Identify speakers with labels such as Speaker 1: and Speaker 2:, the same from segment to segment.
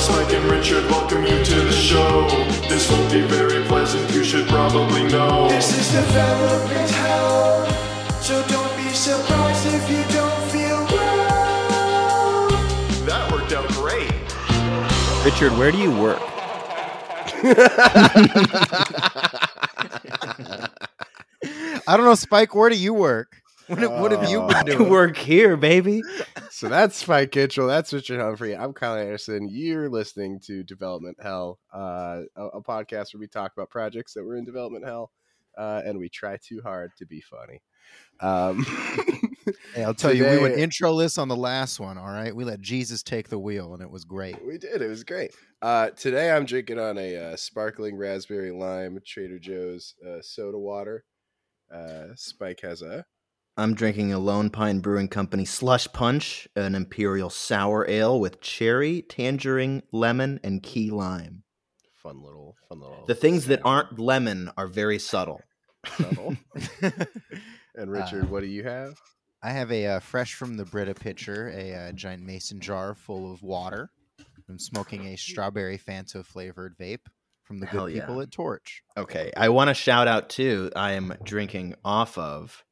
Speaker 1: Spike and Richard welcome you to the show. This won't be very pleasant, you should probably know.
Speaker 2: This is development hell, so don't be surprised if you don't feel well.
Speaker 1: That worked out great.
Speaker 3: Richard, where do you work?
Speaker 4: I don't know, Spike. Where do you work? What, have- what have you been
Speaker 3: I
Speaker 4: doing?
Speaker 3: work here, baby.
Speaker 5: So that's Spike Kitchell. That's Richard Humphrey. I'm Kyle Anderson. You're listening to Development Hell, uh, a, a podcast where we talk about projects that were in development hell, uh, and we try too hard to be funny. Um,
Speaker 4: Hey, I'll tell you, we went
Speaker 5: Today-
Speaker 4: introless on the last one. All right, we let Jesus take the wheel, and it was great.
Speaker 5: we did. It was great. Uh, today I'm drinking on a uh, sparkling raspberry lime Trader Joe's uh, soda water. Uh, Spike has a
Speaker 3: I'm drinking a Lone Pine Brewing Company Slush Punch, an imperial sour ale with cherry, tangerine, lemon, and key lime.
Speaker 5: fun little, fun little.
Speaker 3: The things that aren't lemon are very subtle.
Speaker 5: subtle. and Richard,
Speaker 4: Uh,
Speaker 5: what do you have?
Speaker 4: I have a uh, fresh from the Brita pitcher, a uh, giant mason jar full of water. I'm smoking a strawberry Fanta flavored vape from the
Speaker 3: Hell
Speaker 4: good
Speaker 3: yeah.
Speaker 4: people at Torch.
Speaker 3: Okay, I want to shout out too. I am drinking off of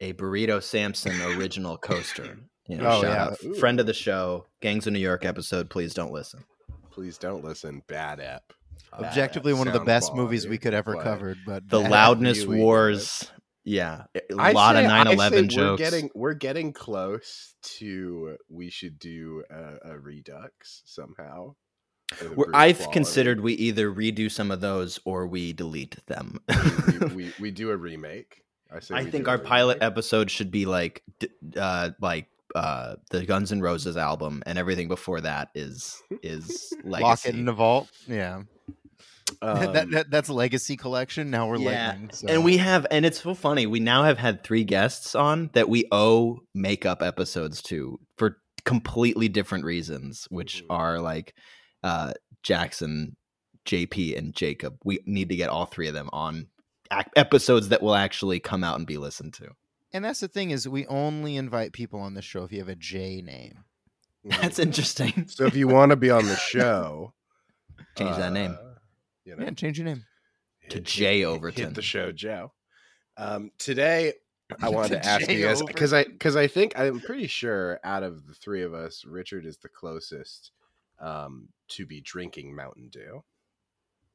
Speaker 3: a Burrito Samson original coaster. You know,
Speaker 4: Oh,
Speaker 3: shout
Speaker 4: yeah.
Speaker 3: out, friend of the show, Gangs of New York episode. Please don't listen.
Speaker 5: Please don't listen. Bad app. Bad
Speaker 4: Objectively,
Speaker 5: app.
Speaker 4: one of the
Speaker 5: Sound
Speaker 4: best movies we could ever
Speaker 5: but
Speaker 4: covered. But
Speaker 3: The loudness
Speaker 5: really
Speaker 3: wars. Yeah, a
Speaker 5: I
Speaker 3: lot
Speaker 5: say-
Speaker 3: of
Speaker 5: I
Speaker 3: 9/11
Speaker 5: say
Speaker 3: jokes.
Speaker 5: We're getting we're getting close to we should do a, a redux somehow.
Speaker 3: We're- I've
Speaker 5: quality.
Speaker 3: considered we either redo some of those or we delete them.
Speaker 5: we, we, we do a remake. I say
Speaker 3: I think our pilot
Speaker 5: remake.
Speaker 3: episode should be like, uh, like uh, the Guns N' Roses album, and everything before that is is
Speaker 4: Lock it in the vault. Yeah,
Speaker 5: Um,
Speaker 4: that that's legacy collection. Now we're
Speaker 3: Yeah,
Speaker 4: lightning. So.
Speaker 3: And we have, and it's so funny. We now have had three guests on that we owe makeup episodes to for completely different reasons, which
Speaker 5: Mhm.
Speaker 3: are like uh, Jackson, JP, and Jacob. We need to get all three of them on episodes that will actually come out and be listened to.
Speaker 4: and that's the thing is we only invite people on the show if you have a J name.
Speaker 3: That's interesting.
Speaker 5: so if you want to be on the show,
Speaker 3: Change that name.
Speaker 5: uh, You know,
Speaker 4: Yeah, change your name.
Speaker 3: To
Speaker 5: hit-
Speaker 3: Jay
Speaker 5: hit-
Speaker 3: Overton.
Speaker 5: Hit the show, Joe. Um, today, I wanted
Speaker 4: To
Speaker 5: to ask
Speaker 4: Jay
Speaker 5: you guys because I because I think I'm pretty sure out of the three of us, Richard is the closest um, to be drinking Mountain Dew.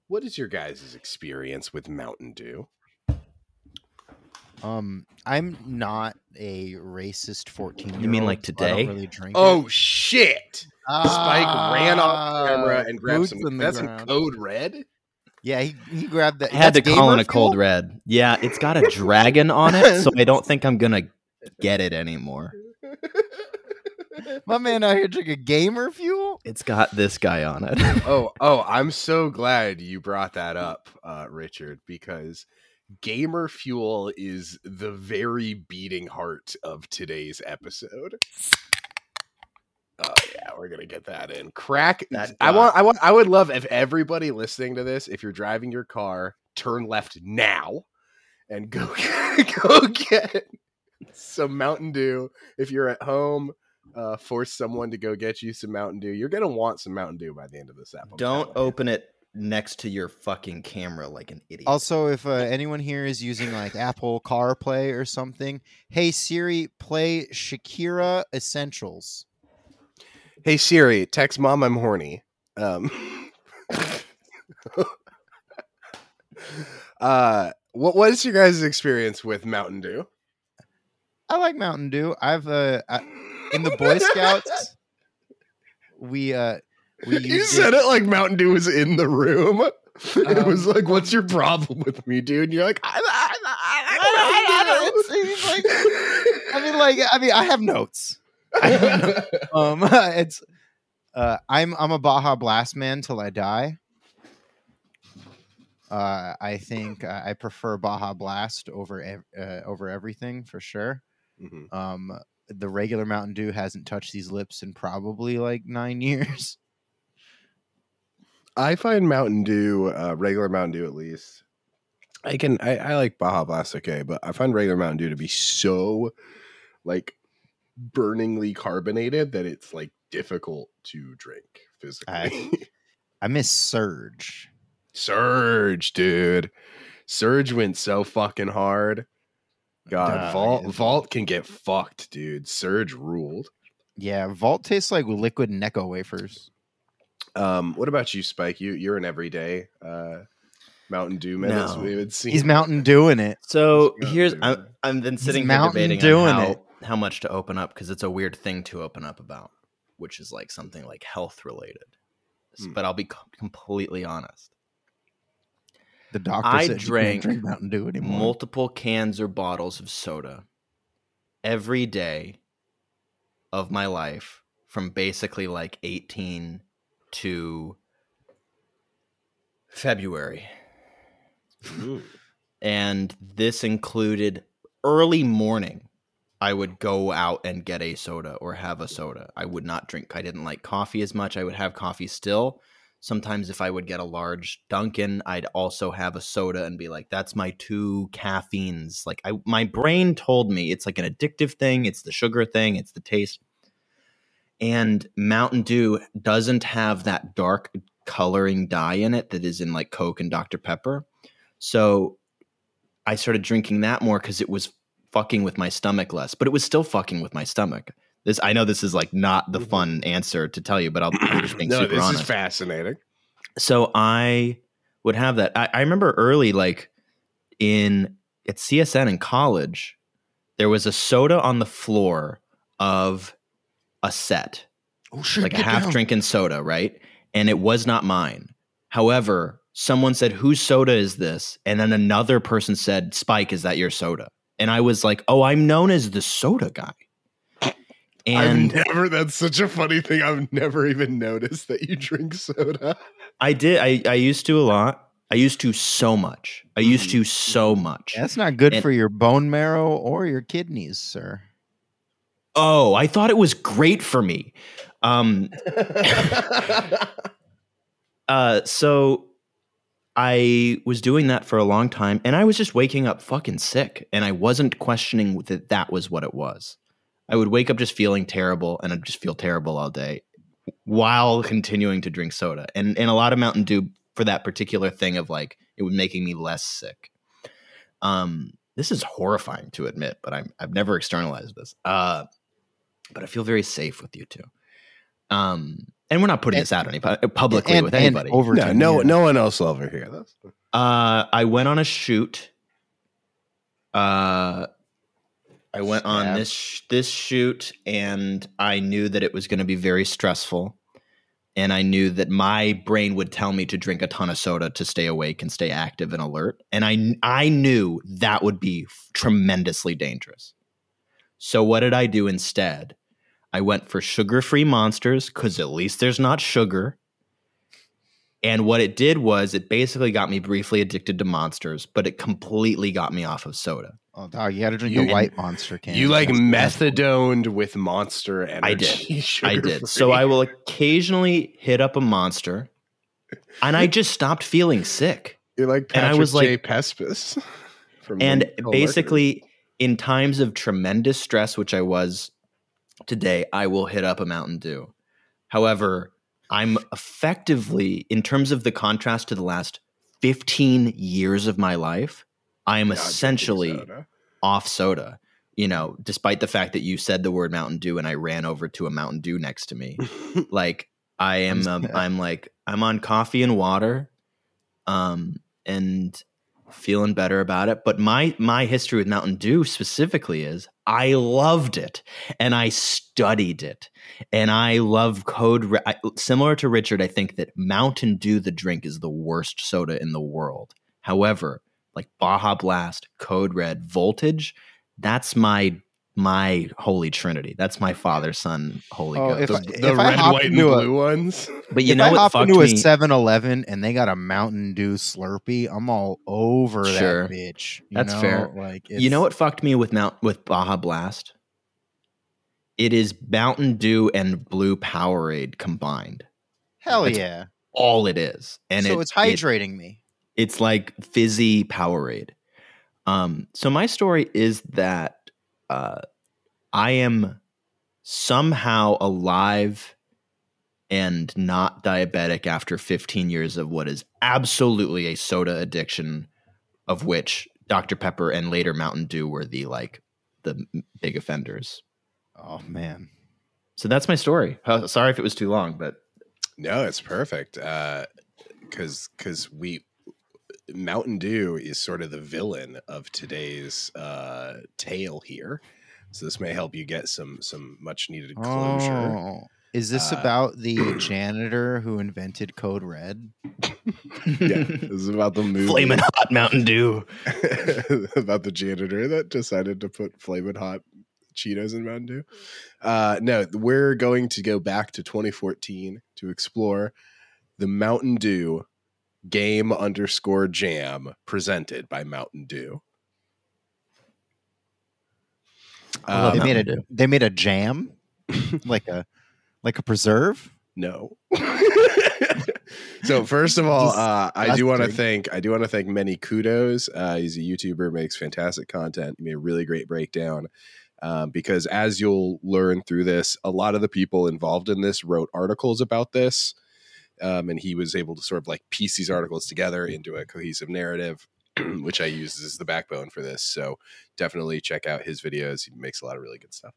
Speaker 5: What is your guys' experience with Mountain Dew?
Speaker 4: Um, I'm not a racist 14
Speaker 3: You mean like today?
Speaker 4: really drink
Speaker 5: Oh
Speaker 4: it.
Speaker 5: shit! Spike ran off camera and grabbed
Speaker 4: Ah,
Speaker 5: some.
Speaker 4: in the
Speaker 5: That's some code red.
Speaker 4: Yeah, he, he grabbed that.
Speaker 3: I had to call in
Speaker 4: gamer
Speaker 3: a cold
Speaker 4: fuel?
Speaker 3: red. Yeah, it's got a dragon on it, so I don't think I'm gonna get it anymore.
Speaker 4: My man out here drinking gamer fuel.
Speaker 3: It's got this guy on it.
Speaker 5: oh, oh, I'm so glad you brought that up, uh, Richard, because gamer fuel is the very beating heart of today's episode. Oh yeah, we're gonna get that in. Crack.
Speaker 3: That
Speaker 5: I want. I want. I would love if everybody listening to this, if you're driving your car, turn left now, and go go get some Mountain Dew. If you're at home, uh, force someone to go get you some Mountain Dew. You're gonna want some Mountain Dew by the end of this episode.
Speaker 3: Don't open it next to your fucking camera like an idiot.
Speaker 4: Also, if uh, anyone here is using like Apple CarPlay or something, hey Siri, play Shakira Essentials.
Speaker 5: Hey Siri, text mom I'm horny. Um, uh, what what is your guys' experience with Mountain Dew?
Speaker 4: I like Mountain Dew. I've uh, I, in the Boy Scouts, we uh, we
Speaker 5: you said it like Mountain Dew was in the room. And it was
Speaker 4: Um,
Speaker 5: like, "What's your problem with me, dude?" And you're like, "I, I, I, I,
Speaker 4: It's- it's like- I mean, like, I mean, I have notes. um, it's uh, I'm I'm a Baja Blast man till I die. Uh, I think uh, I prefer Baja Blast over ev- uh, over everything for sure.
Speaker 5: Mhm.
Speaker 4: Um, the regular Mountain Dew hasn't touched these lips in probably like nine years.
Speaker 5: I find Mountain Dew, uh, regular Mountain Dew at least. I can I, I like Baja Blast okay, but I find regular Mountain Dew to be so like burningly carbonated that it's like difficult to drink physically.
Speaker 4: I miss Surge.
Speaker 5: Surge, dude. Surge went so fucking hard. God,
Speaker 4: Duh,
Speaker 5: Vault
Speaker 4: yeah.
Speaker 5: Vault can get fucked, dude. Surge ruled.
Speaker 4: Yeah, Vault tastes like liquid Necco wafers.
Speaker 5: Um, what about you, Spike? You you're an everyday uh Mountain Dew man.
Speaker 3: No.
Speaker 5: We would see.
Speaker 4: He's Mountain doing it.
Speaker 3: So here's
Speaker 5: dude.
Speaker 3: I'm, I've been sitting here
Speaker 4: Mountain
Speaker 3: debating
Speaker 4: doing
Speaker 3: how,
Speaker 4: it.
Speaker 3: how much to open up because it's a weird thing to open up about, which is like something like health related. S-
Speaker 5: Hmm.
Speaker 3: But I'll be co- completely honest.
Speaker 4: The doctor
Speaker 3: I
Speaker 4: said
Speaker 3: drank
Speaker 4: drink Mountain Dew anymore.
Speaker 3: multiple cans or bottles of soda every day of my life from basically like 18 to February.
Speaker 5: Ooh.
Speaker 3: And this included early morning. I would go out and get a soda or have a soda. I would not drink. I didn't like coffee as much. I would have coffee still. Sometimes, if I would get a large Dunkin', I'd also have a soda and be like, "That's my two caffeines." Like, I, my brain told me it's like an addictive thing. It's the sugar thing. It's the taste. And Mountain Dew doesn't have that dark coloring dye in it that is in like Coke and Dr Pepper. So I started drinking that more because it was fucking with my stomach less, but it was still fucking with my stomach. This I know this is like not the mm-hmm. fun answer to tell you, but I'll, I'm just being
Speaker 5: no,
Speaker 3: super
Speaker 5: this
Speaker 3: honest.
Speaker 5: is fascinating.
Speaker 3: so I would have that. I, I remember early, like in at CSN in college, there was a soda on the floor of a set
Speaker 4: oh shit!
Speaker 3: like a half
Speaker 4: down.
Speaker 3: drinking soda, right? And it was not mine. However, someone said, "Whose soda is this?" And then another person said, "Spike, is that your soda?" And I was like, "Oh, I'm known as the soda guy." And
Speaker 5: I've never. That's such a funny thing. I've never even noticed that you drink soda.
Speaker 3: I did. I I used to a lot. I used to so much. I used to so much.
Speaker 4: That's not good
Speaker 3: And-
Speaker 4: for your bone marrow or your kidneys, sir.
Speaker 3: Oh, I thought it was great for me. Um, uh, so I was doing that for a long time and I was just waking up fucking sick and I wasn't questioning that that was what it was. I would wake up just feeling terrible and I'd just feel terrible all day while continuing to drink soda. And and a lot of Mountain Dew for that particular thing of like it was making me less sick. Um this is horrifying to admit, but I'm I've never externalized this. Uh but I feel very safe with you two. Um and we're not putting
Speaker 4: And-
Speaker 3: this out any publicly
Speaker 4: and,
Speaker 3: with
Speaker 4: and
Speaker 3: anybody.
Speaker 4: over
Speaker 5: no, no, no one else will ever hear this.
Speaker 3: Uh, I went on a shoot. Uh, I went on this sh- this shoot, and I knew that it was going to be very stressful, and I knew that my brain would tell me to drink a ton of soda to stay awake and stay active and alert, and I I knew that would be f- tremendously dangerous. So what did I do instead? I went for sugar-free monsters because at least there's not sugar. And what it did was it basically got me briefly addicted to monsters, but it completely got me off of soda.
Speaker 4: Oh, dog, you got to drink
Speaker 5: You-
Speaker 4: the white monster can.
Speaker 5: you like
Speaker 4: That's-
Speaker 5: methadoned with Monster Energy.
Speaker 3: I did. I
Speaker 5: sugar-free.
Speaker 3: did. So I will occasionally hit up a monster, and I just stopped feeling sick.
Speaker 5: You're like
Speaker 3: and I
Speaker 5: Patrick
Speaker 3: was
Speaker 5: J.
Speaker 3: like-
Speaker 5: Pespis. from
Speaker 3: And
Speaker 5: Cold
Speaker 3: basically, in times of tremendous stress, which I was today, I will hit up a Mountain Dew. However, I'm effectively, in terms of the contrast to the last 15 years of my life, I am
Speaker 5: drinking
Speaker 3: essentially
Speaker 5: soda.
Speaker 3: off soda. You know, despite the fact that you said the word Mountain Dew and I ran over to a Mountain Dew next to me, like I am, um, I'm like I'm on coffee and water, um, and feeling better about it. But my my history with Mountain Dew specifically is I loved it and I studied it and I love Code. Re- I, similar to Richard, I think that Mountain Dew, the drink, is the worst soda in the world. However, like Baja Blast, Code Red, Voltage, that's my my holy trinity. That's my father, son, holy
Speaker 4: Oh,
Speaker 3: ghost.
Speaker 4: if
Speaker 5: the,
Speaker 4: I-
Speaker 5: the
Speaker 4: if
Speaker 5: red,
Speaker 4: hop
Speaker 5: white, and
Speaker 4: into a-
Speaker 5: blue ones.
Speaker 3: but you
Speaker 4: if
Speaker 3: know
Speaker 4: I
Speaker 3: what
Speaker 4: hop
Speaker 3: fucked
Speaker 4: into a
Speaker 3: me?
Speaker 4: 7-Eleven and they got a Mountain Dew Slurpee, I'm all over
Speaker 3: Sure.
Speaker 4: that bitch. you
Speaker 3: That's
Speaker 4: know?
Speaker 3: fair.
Speaker 4: Like,
Speaker 3: you know what fucked me with Mount with Baja Blast? It is Mountain Dew and Blue Powerade combined.
Speaker 4: Hell
Speaker 3: It's-
Speaker 4: yeah!
Speaker 3: All it is, and
Speaker 4: so
Speaker 3: it-
Speaker 4: it's
Speaker 3: it-
Speaker 4: hydrating me.
Speaker 3: It's like fizzy Powerade. Um, so my story is that uh, I am somehow alive and not diabetic after 15 years of what is absolutely a soda addiction, of which Dr. Pepper and later Mountain Dew were the like the big offenders.
Speaker 4: Oh man.
Speaker 3: So that's my story. Sorry if it was too long, but
Speaker 5: No, it's perfect. Uh cuz cuz we Mountain Dew is sort of the villain of today's uh tale here. So this may help you get some some much needed closure.
Speaker 4: Oh. Is this
Speaker 5: Uh,
Speaker 4: about the janitor who invented Code Red?
Speaker 5: Yeah, this is about the movie
Speaker 3: flaming hot Mountain Dew.
Speaker 5: about the janitor that decided to put flaming hot Cheetos in Mountain Dew. Uh, no, we're going to go back to 2014 to explore the Mountain Dew game underscore jam presented by Mountain Dew.
Speaker 3: Love
Speaker 4: they
Speaker 5: Um,
Speaker 4: made a they made a jam, like a like a preserve.
Speaker 5: No. so first of all, uh, I do want to thank I do want to thank Many Kudos. Uh, he's a YouTuber, makes fantastic content. He made a really great breakdown. Um, because as you'll learn through this, a lot of the people involved in this wrote articles about this, um, and he was able to sort of like piece these articles together into a cohesive narrative, which I use as the backbone for this. So definitely check out his videos. He makes a lot of really good stuff.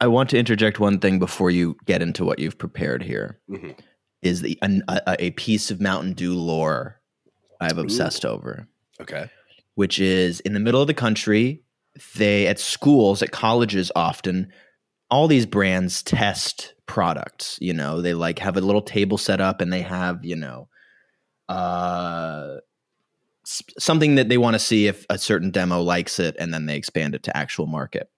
Speaker 3: I want to interject one thing before you get into what you've prepared here.
Speaker 5: Mhm.
Speaker 3: Is the an, a, a piece of Mountain Dew lore I've obsessed over,
Speaker 5: Okay.
Speaker 3: which is in the middle of the country. They at schools, at colleges, often all these brands test products. You know, they like have a little table set up, and they have you know, uh, something that they want to see if a certain demo likes it, and then they expand it to actual market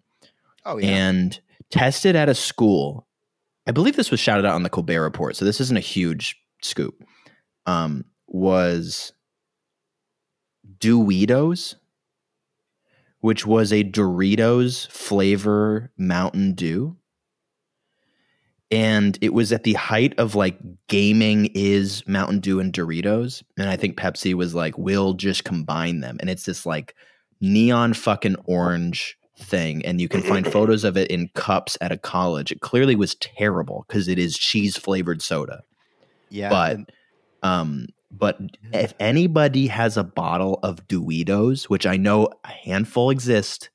Speaker 4: Oh yeah.
Speaker 3: and tested at a school. I believe this was shouted out on the Colbert Report, so this isn't a huge scoop. Um, was Doritos, which was a Doritos flavor Mountain Dew. And it was at the height of like gaming is Mountain Dew and Doritos. And I think Pepsi was like, we'll just combine them. And it's this like neon fucking orange thing. And you can find photos of it in cups at a college. It clearly was terrible because it is cheese flavored soda
Speaker 4: yeah.
Speaker 3: but um but if anybody has a bottle of Doritos, which I know a handful exist,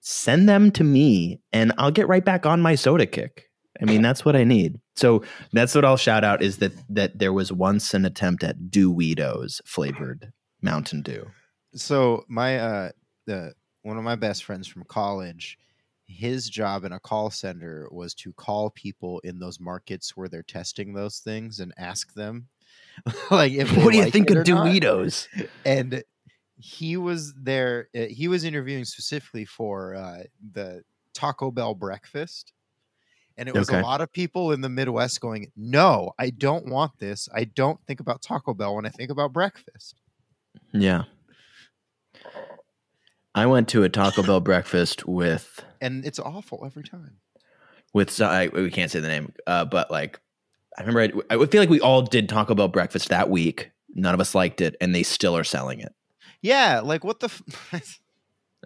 Speaker 3: send them to me and I'll get right back on my soda kick. I mean, that's what I need. So that's what I'll shout out is that that there was once an attempt at Doritos flavored Mountain Dew.
Speaker 4: so my uh the one of my best friends from college his job in a call center was to call people in those markets where they're testing those things and ask them like if
Speaker 3: What do you
Speaker 4: like
Speaker 3: think of. Doritos?
Speaker 4: and he was there uh, he was interviewing specifically for uh, the taco bell breakfast and it was
Speaker 3: Okay.
Speaker 4: a lot of people in the midwest going no i don't want this i don't think about taco bell when i think about breakfast
Speaker 3: Yeah. I went to a Taco Bell breakfast with
Speaker 4: and it's awful every time
Speaker 3: with so- I, we can't say the name, uh, but like I remember, I, I would feel like we all did Taco Bell breakfast that week. None of us liked it, and they still are selling it.
Speaker 4: yeah like what the f-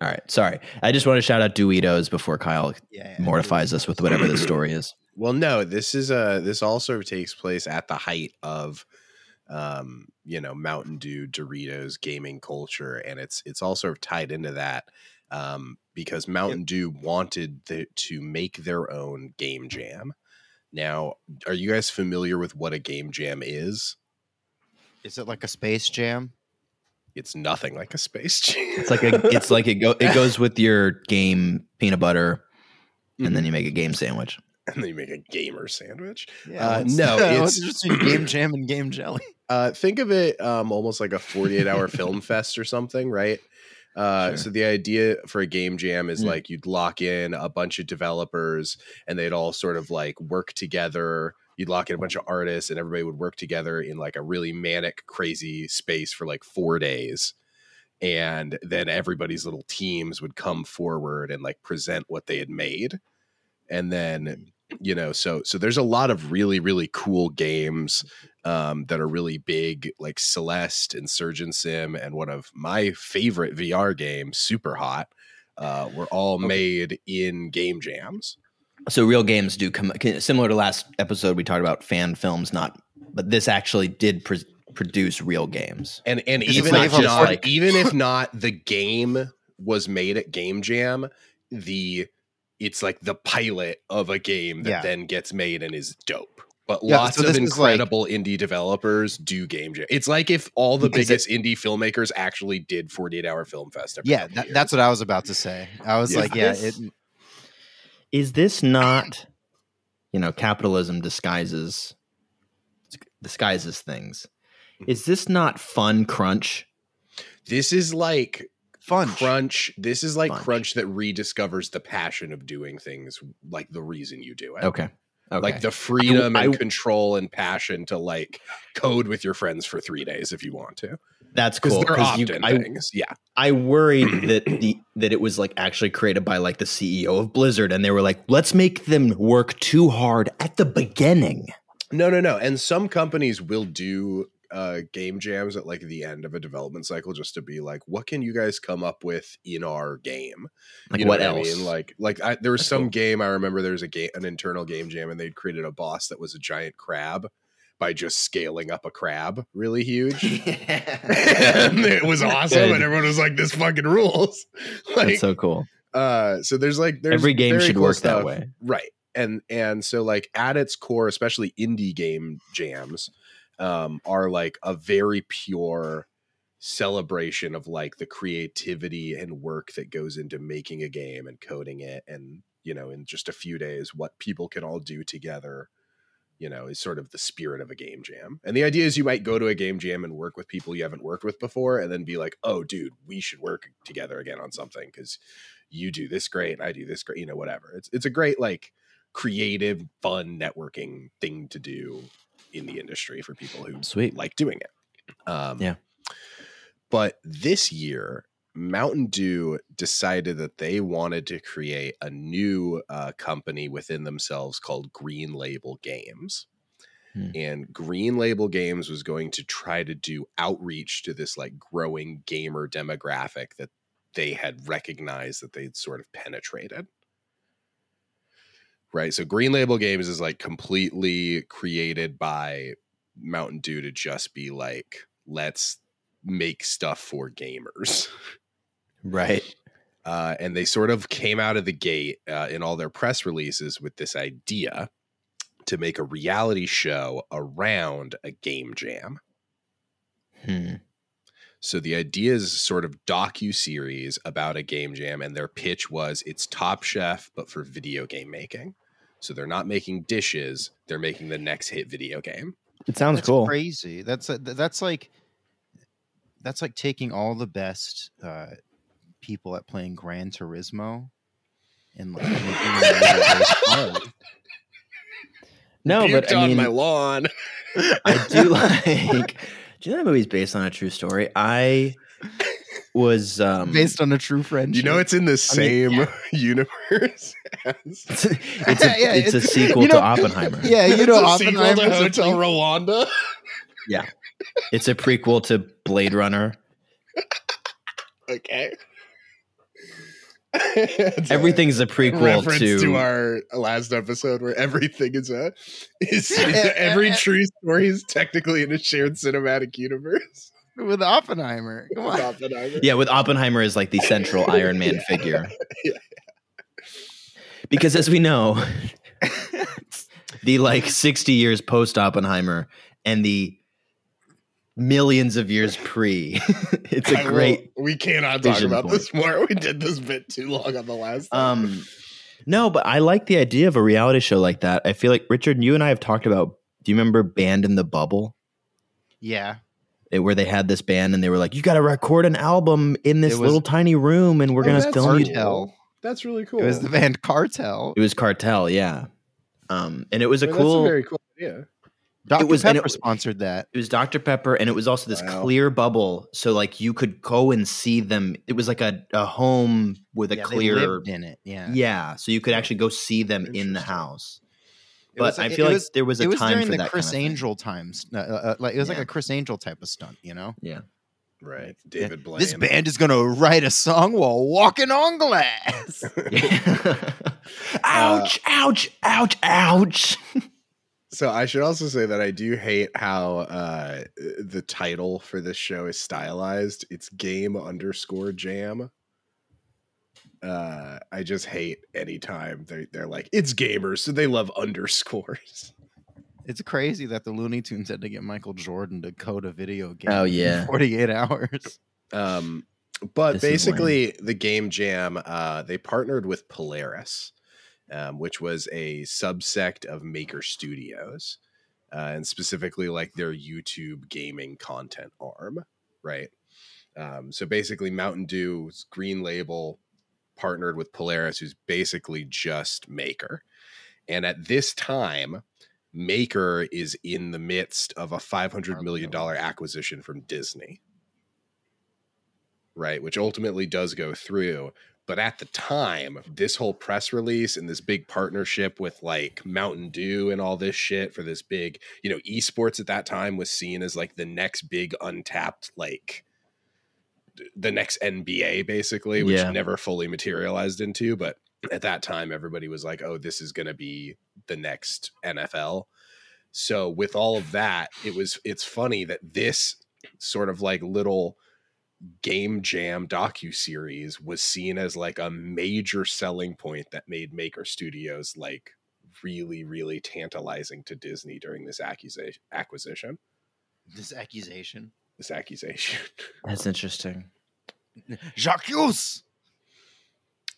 Speaker 3: All right, sorry. I just want to shout out Doritos before Kyle
Speaker 4: yeah,
Speaker 3: mortifies us with whatever the story is.
Speaker 5: Well, no, this is uh this all sort of takes place at the height of um, you know, Mountain Dew, Doritos gaming culture, and it's it's all sort of tied into that. Um, because Mountain Dew wanted the, to make their own game jam. Now, are you guys familiar with what a game jam is?
Speaker 4: is it like a space jam
Speaker 5: It's nothing like a space jam.
Speaker 3: It's like a, it's like it go, it goes with your game peanut butter, and
Speaker 5: Mm-hmm.
Speaker 3: then you make a game sandwich.
Speaker 5: and then you make a gamer sandwich.
Speaker 4: yeah
Speaker 5: Uh,
Speaker 4: what's-
Speaker 5: no,
Speaker 4: what's
Speaker 5: it's-
Speaker 4: just game jam and game jelly
Speaker 5: Uh, think of it um, almost like a 48 hour film fest or something, right? Uh,
Speaker 3: Sure.
Speaker 5: So the idea for a game jam is
Speaker 3: Mm.
Speaker 5: like you'd lock in a bunch of developers and they'd all sort of like work together. You'd lock in a bunch of artists and everybody would work together in like a really manic, crazy space for like four days. And then everybody's little teams would come forward and like present what they had made. And then, you know, so so there's a lot of really, really cool games um, that are really big, like Celeste and Surgeon Sim, and one of my favorite VR games, Super Hot, uh, were all
Speaker 4: Okay.
Speaker 5: made in game jams.
Speaker 3: So real games do come similar to last episode. We talked about fan films, not, but this actually did pr- produce real games.
Speaker 5: and and even if
Speaker 3: just
Speaker 5: not
Speaker 3: like-
Speaker 5: even if not the game was made at game jam the it's like the pilot of a game that
Speaker 4: Yeah.
Speaker 5: then gets made and is dope but
Speaker 4: Yeah,
Speaker 5: lots
Speaker 4: so
Speaker 5: of
Speaker 4: this is like-
Speaker 5: incredible indie developers do game jam it's like if all the
Speaker 4: Because
Speaker 5: biggest indie filmmakers actually did 48 hour film fest every
Speaker 4: Yeah, that, that's what I was about to say. I was
Speaker 5: Yeah.
Speaker 4: like, yeah,
Speaker 3: This-
Speaker 4: it,
Speaker 3: Is this not, you know, capitalism disguises disguises things? Is this not fun crunch?
Speaker 5: this is like
Speaker 4: fun.
Speaker 5: crunch this is like
Speaker 3: Funch.
Speaker 5: crunch that rediscovers the passion of doing things like the reason you do it
Speaker 3: Okay. Okay.
Speaker 5: like the freedom
Speaker 3: I-
Speaker 5: and control and passion to like code with your friends for three days if you want to
Speaker 3: That's cool.
Speaker 5: they're
Speaker 3: 'cause you-
Speaker 5: often
Speaker 3: I,
Speaker 5: things yeah
Speaker 3: I worried that the that it was like actually created by like the CEO of Blizzard, and they were like, let's make them work too hard at the beginning.
Speaker 5: no no no and some companies will do uh game jams at like the end of a development cycle just to be like what can you guys come up with in our game
Speaker 3: Like
Speaker 5: you know
Speaker 3: what,
Speaker 5: I
Speaker 3: else?
Speaker 5: mean? Like, like I, there was
Speaker 3: That's
Speaker 5: some
Speaker 3: cool.
Speaker 5: game I remember. There was a game, an internal game jam, and they'd created a boss that was a giant crab by just scaling up a crab really huge. and it was awesome,
Speaker 3: Good.
Speaker 5: and everyone was like, "This fucking rules!" like,
Speaker 3: That's so cool.
Speaker 5: uh, so there's like there's
Speaker 3: Every game should
Speaker 5: cool
Speaker 3: work that way.
Speaker 5: right? And and so like at its core, especially indie game jams, um, are like a very pure celebration of like the creativity and work that goes into making a game and coding it and you know in just a few days what people can all do together you know is sort of the spirit of a game jam and the idea is you might go to a game jam and work with people you haven't worked with before and then be like oh dude we should work together again on something because you do this great and i do this great you know whatever it's it's a great like creative fun networking thing to do in the industry for people who
Speaker 3: Sweet.
Speaker 5: like doing it um
Speaker 3: Yeah.
Speaker 5: but this year Mountain Dew decided that they wanted to create a new uh, company within themselves called Green Label Games.
Speaker 3: Hmm.
Speaker 5: And Green Label Games was going to try to do outreach to this like growing gamer demographic that they had recognized that they'd sort of penetrated. Right. So Green Label Games is like completely created by Mountain Dew to just be like, let's make stuff for gamers.
Speaker 3: Right.
Speaker 5: Uh, and they sort of came out of the gate uh, in all their press releases with this idea to make a reality show around a game jam.
Speaker 3: Hmm.
Speaker 5: So the idea is sort of docu series about a game jam, and their pitch was it's Top Chef but for video game making. So they're not making dishes; they're making the next hit video game.
Speaker 3: It sounds
Speaker 4: that's
Speaker 3: cool.
Speaker 4: crazy. That's a, that's like that's like taking all the best uh, people at playing Gran Turismo and like making them really race hard.
Speaker 3: No, but
Speaker 5: Puked
Speaker 3: I
Speaker 5: on
Speaker 3: mean,
Speaker 5: my lawn.
Speaker 3: I do like. Do you know that movie's based on a true story? I was um,
Speaker 4: based on a true friendship.
Speaker 5: You know, it's in the
Speaker 3: I
Speaker 5: same
Speaker 3: mean,
Speaker 5: universe. as-
Speaker 3: it's a,
Speaker 4: Yeah,
Speaker 3: it's a sequel
Speaker 4: you
Speaker 3: to Oppenheimer.
Speaker 4: yeah, you know, Oppenheimer.
Speaker 5: it's a sequel to
Speaker 4: Oppenheimer's a
Speaker 5: Hotel
Speaker 4: thing-
Speaker 5: Rwanda.
Speaker 3: It's a prequel to Blade Runner.
Speaker 5: Okay. It's a
Speaker 3: Everything's a prequel
Speaker 5: reference
Speaker 3: to,
Speaker 5: to, our last episode where everything is a is every true story is technically in a shared cinematic universe.
Speaker 4: with Oppenheimer. Come on.
Speaker 5: Oppenheimer.
Speaker 3: yeah, with Oppenheimer is like the central Iron Man figure.
Speaker 5: Yeah.
Speaker 3: Because as we know, the like 60 years post Oppenheimer and the millions of years pre, it's a
Speaker 5: I will-
Speaker 3: great
Speaker 5: we cannot talk about
Speaker 3: point.
Speaker 5: this more. We did this bit too long on the last. time.
Speaker 3: Um, no, but I like the idea of a reality show like that. I feel like Richard, you and I have talked about. Do you remember Band in the Bubble,
Speaker 4: Yeah,
Speaker 3: It- where they had this band and they were like, "You got to record an album in this
Speaker 4: was-
Speaker 3: little tiny room, and we're
Speaker 5: Oh,
Speaker 3: gonna
Speaker 5: that's
Speaker 3: film you."
Speaker 4: Cartel.
Speaker 5: That's really cool.
Speaker 4: it was the band Cartel.
Speaker 3: It was Cartel, yeah. Um, and it was a
Speaker 5: Well,
Speaker 3: cool.
Speaker 5: That's a very cool idea.
Speaker 4: Dr.
Speaker 3: was-
Speaker 4: Pepper
Speaker 3: it-
Speaker 4: sponsored that.
Speaker 3: it was Dr. Pepper, and it was also this
Speaker 5: Wow.
Speaker 3: clear bubble, so like you could go and see them. It was like a, a home with a
Speaker 4: Yeah, they
Speaker 3: clear,
Speaker 4: lived in it. Yeah,
Speaker 3: yeah. So you could actually go see them in the house.
Speaker 4: It
Speaker 3: But
Speaker 4: was-
Speaker 3: I feel
Speaker 4: it
Speaker 3: like
Speaker 4: was-
Speaker 3: there was a
Speaker 4: it was
Speaker 3: time
Speaker 4: during
Speaker 3: for
Speaker 4: the
Speaker 3: that
Speaker 4: Chris
Speaker 3: kind of thing.
Speaker 4: Angel times. Uh, uh, like it was like a Criss Angel type of stunt, you know.
Speaker 3: Yeah,
Speaker 5: Right. David Blaine.
Speaker 4: This band is gonna write a song while walking on glass.
Speaker 3: ouch! ouch! Ouch! Ouch!
Speaker 5: So I should also say that I do hate how uh, the title for this show is stylized. It's game underscore jam. Uh, I just hate anytime they they're like it's gamers, so they love underscores.
Speaker 4: it's crazy that the Looney Tunes had to get Michael Jordan to code a video game.
Speaker 3: Oh,
Speaker 4: in
Speaker 3: yeah.
Speaker 4: 48 hours.
Speaker 5: Um, but
Speaker 3: This
Speaker 5: basically, the game jam uh, they partnered with Polaris, um, which was a subsect of Maker Studios, uh, and specifically like their YouTube gaming content arm, right? Um, so basically, Mountain Dew's Green Label partnered with Polaris, who's basically just Maker, and at this time. Maker is in the midst of a $500 million acquisition from Disney right? Which ultimately does go through. But at the time, this whole press release and this big partnership with like Mountain Dew and all this shit for this big, you know, esports at that time was seen as like the next big untapped, like the next NBA basically, which
Speaker 3: Yeah.
Speaker 5: never fully materialized into. But at that time, everybody was like, oh, this is going to be the next NFL. So with all of that, it was, it's funny that this sort of like little game jam docu series was seen as like a major selling point that made maker studios like really really tantalizing to disney during this accusation acquisition
Speaker 4: This accusation.
Speaker 5: this accusation
Speaker 3: That's interesting.
Speaker 4: Jacques!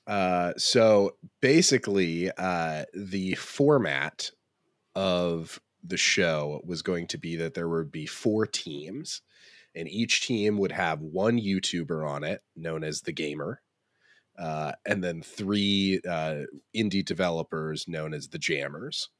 Speaker 5: uh so basically uh the format of the show was going to be that there would be four teams and each team would have one YouTuber on it, known as the Gamer, uh, and then three uh, indie developers known as the Jammers.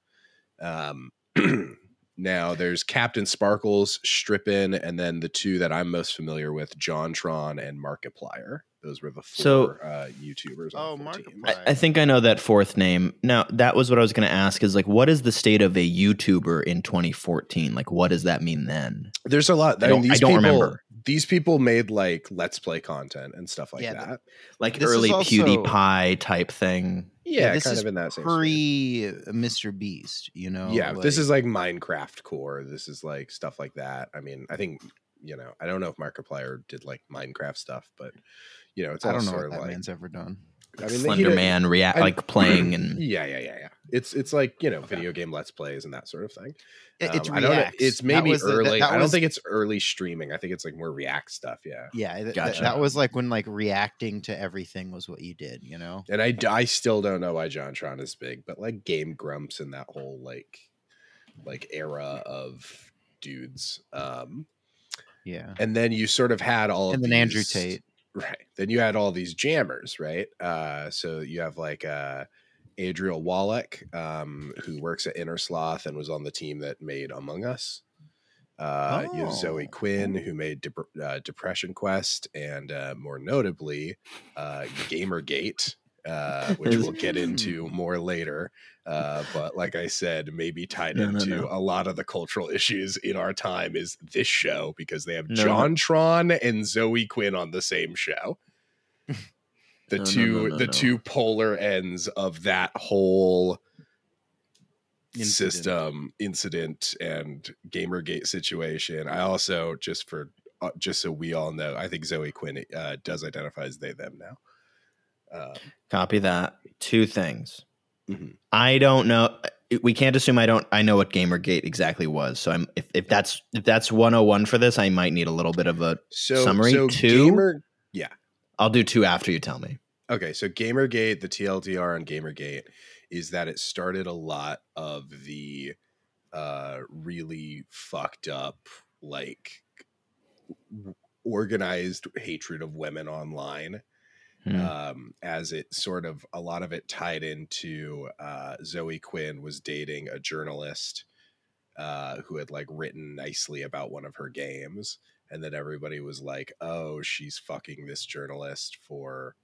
Speaker 5: Um, now there's CaptainSparklez, Strippin, and then the two that I'm most familiar with, JonTron and Markiplier. Those were the four
Speaker 3: So-
Speaker 5: uh, YouTubers.
Speaker 4: Oh,
Speaker 5: on the.
Speaker 4: Markiplier.
Speaker 3: I, I think I know that fourth name. Now, that was what I was going to ask is like, what is the state of a YouTuber in 2014? Like, what does that mean then?
Speaker 5: There's a lot.
Speaker 3: I
Speaker 5: I,
Speaker 3: don't- I don't
Speaker 5: people,
Speaker 3: remember.
Speaker 5: These people made like let's play content and stuff like
Speaker 4: Yeah,
Speaker 5: that.
Speaker 3: Like early
Speaker 4: also-
Speaker 3: PewDiePie type thing.
Speaker 5: Yeah,
Speaker 4: this
Speaker 5: kind
Speaker 4: is
Speaker 5: of in that same. space.
Speaker 4: Pre Mr. Beast, you know?
Speaker 5: yeah, this is like Minecraft core. This is like stuff like that. I mean, I think you know, I don't know if Markiplier did like Minecraft stuff, but you know, it's
Speaker 4: I don't know what that
Speaker 5: like.
Speaker 4: man's ever done.
Speaker 5: I mean,
Speaker 3: Slender Man react
Speaker 5: I-
Speaker 3: like playing and
Speaker 5: Yeah, yeah, yeah, yeah. It's it's like you know, video game let's plays and that sort of thing.
Speaker 4: It- it's
Speaker 5: Um, I don't know- It's maybe
Speaker 4: the-
Speaker 5: early.
Speaker 4: that
Speaker 5: I don't
Speaker 4: was-
Speaker 5: think it's early streaming. I think it's like more React stuff. Yeah.
Speaker 4: Yeah, th- th-
Speaker 3: Gotcha.
Speaker 4: that was like when like reacting to everything was what you did, you know?
Speaker 5: And I I still don't know why JonTron is big, but like Game Grumps and that whole like like era of dudes. Um,
Speaker 4: Yeah.
Speaker 5: and then you sort of had all of
Speaker 4: And then Andrew Tate.
Speaker 5: Right? Then you had all these jammers, right? Uh, so you have like uh, Adriel Wallick, um, who works at Inner Sloth and was on the team that made Among Us. Uh, You have Zoe
Speaker 4: Oh.
Speaker 5: Quinn, who made Dep- uh, Depression Quest, and uh, more notably, uh, Gamergate, uh, which we'll get into more later. Uh, but like I said, maybe tied
Speaker 3: No, no,
Speaker 5: into
Speaker 3: no.
Speaker 5: a lot of the cultural issues in our time is this show because they have
Speaker 3: No, no.
Speaker 5: JonTron and Zoe Quinn on the same show. The
Speaker 3: No, no,
Speaker 5: two
Speaker 3: no, no,
Speaker 5: the
Speaker 3: no.
Speaker 5: two polar ends of that whole
Speaker 4: Incident.
Speaker 5: system incident and gamergate situation i also just for uh, just so we all know i think zoe quinn uh, does identify as they them now um,
Speaker 3: copy that. Two things.
Speaker 5: Mhm.
Speaker 3: I don't know. We can't assume I don't. I know what GamerGate exactly was. So I'm if, if that's if that's 101 for this, I might need a little bit of a.
Speaker 5: so
Speaker 3: Summary
Speaker 5: so
Speaker 3: two?
Speaker 5: gamer yeah,
Speaker 3: I'll do two after you tell me.
Speaker 5: okay so gamergate the tldr on gamergate is that it started a lot of the uh really fucked up like organized hatred of women online
Speaker 3: Hmm.
Speaker 5: um, as it sort of a lot of it tied into uh, Zoe Quinn was dating a journalist uh, who had like written nicely about one of her games, and then everybody was like, "Oh, she's fucking this journalist for."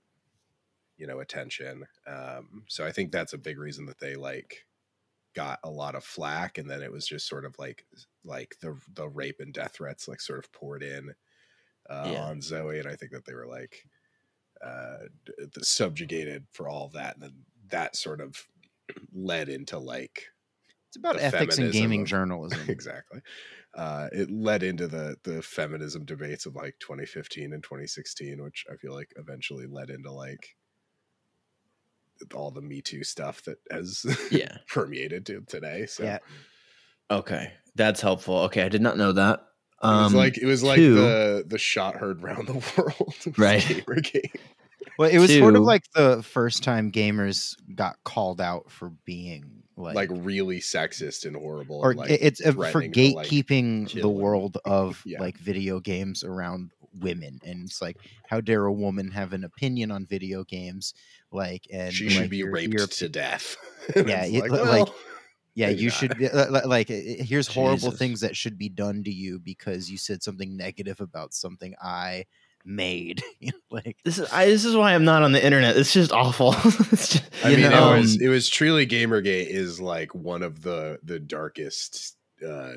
Speaker 5: you know attention um so i think that's a big reason that they like got a lot of flack and then it was just sort of like like the the rape and death threats like sort of poured in uh,
Speaker 3: Yeah.
Speaker 5: on Zoe, and I think that they were like uh, d- subjugated for all of that, and then that sort of led into like
Speaker 4: It's about ethics and gaming journalism.
Speaker 5: exactly. Uh, it led into the the feminism debates of like 2015 and 2016, which I feel like eventually led into like all the Me Too stuff that has
Speaker 3: Yeah.
Speaker 5: permeated to today. So
Speaker 4: Yeah.
Speaker 3: Okay, that's helpful. Okay, I did not know that.
Speaker 5: It was
Speaker 3: Um,
Speaker 5: like it was like
Speaker 3: two-
Speaker 5: the the shot heard round the world,
Speaker 3: Right.
Speaker 5: gamer game.
Speaker 4: Well, it was sort of like the first time gamers got called out for being like,
Speaker 5: like, really sexist and horrible.
Speaker 4: or
Speaker 5: and, like,
Speaker 4: it's uh, for
Speaker 5: threatening to, like,
Speaker 4: gatekeeping the world of
Speaker 5: Yeah.
Speaker 4: like video games around women, and it's like, how dare a woman have an opinion on video games? Like, and
Speaker 5: she
Speaker 4: like,
Speaker 5: should be
Speaker 4: your-
Speaker 5: raped
Speaker 4: your-
Speaker 5: to death.
Speaker 4: Yeah, it-
Speaker 5: like,
Speaker 4: like-
Speaker 5: well,
Speaker 4: Yeah,
Speaker 5: Maybe
Speaker 4: you
Speaker 5: not.
Speaker 4: should be li- li- like. uh, Here's horrible
Speaker 3: Jesus.
Speaker 4: things that should be done to you because you said something negative about something I made. You know, like,
Speaker 3: this is I, this is why I'm not on the internet. It's just awful. it's just,
Speaker 5: I mean,
Speaker 3: know,
Speaker 5: it was
Speaker 3: um,
Speaker 5: it was truly Gamergate is like one of the the darkest uh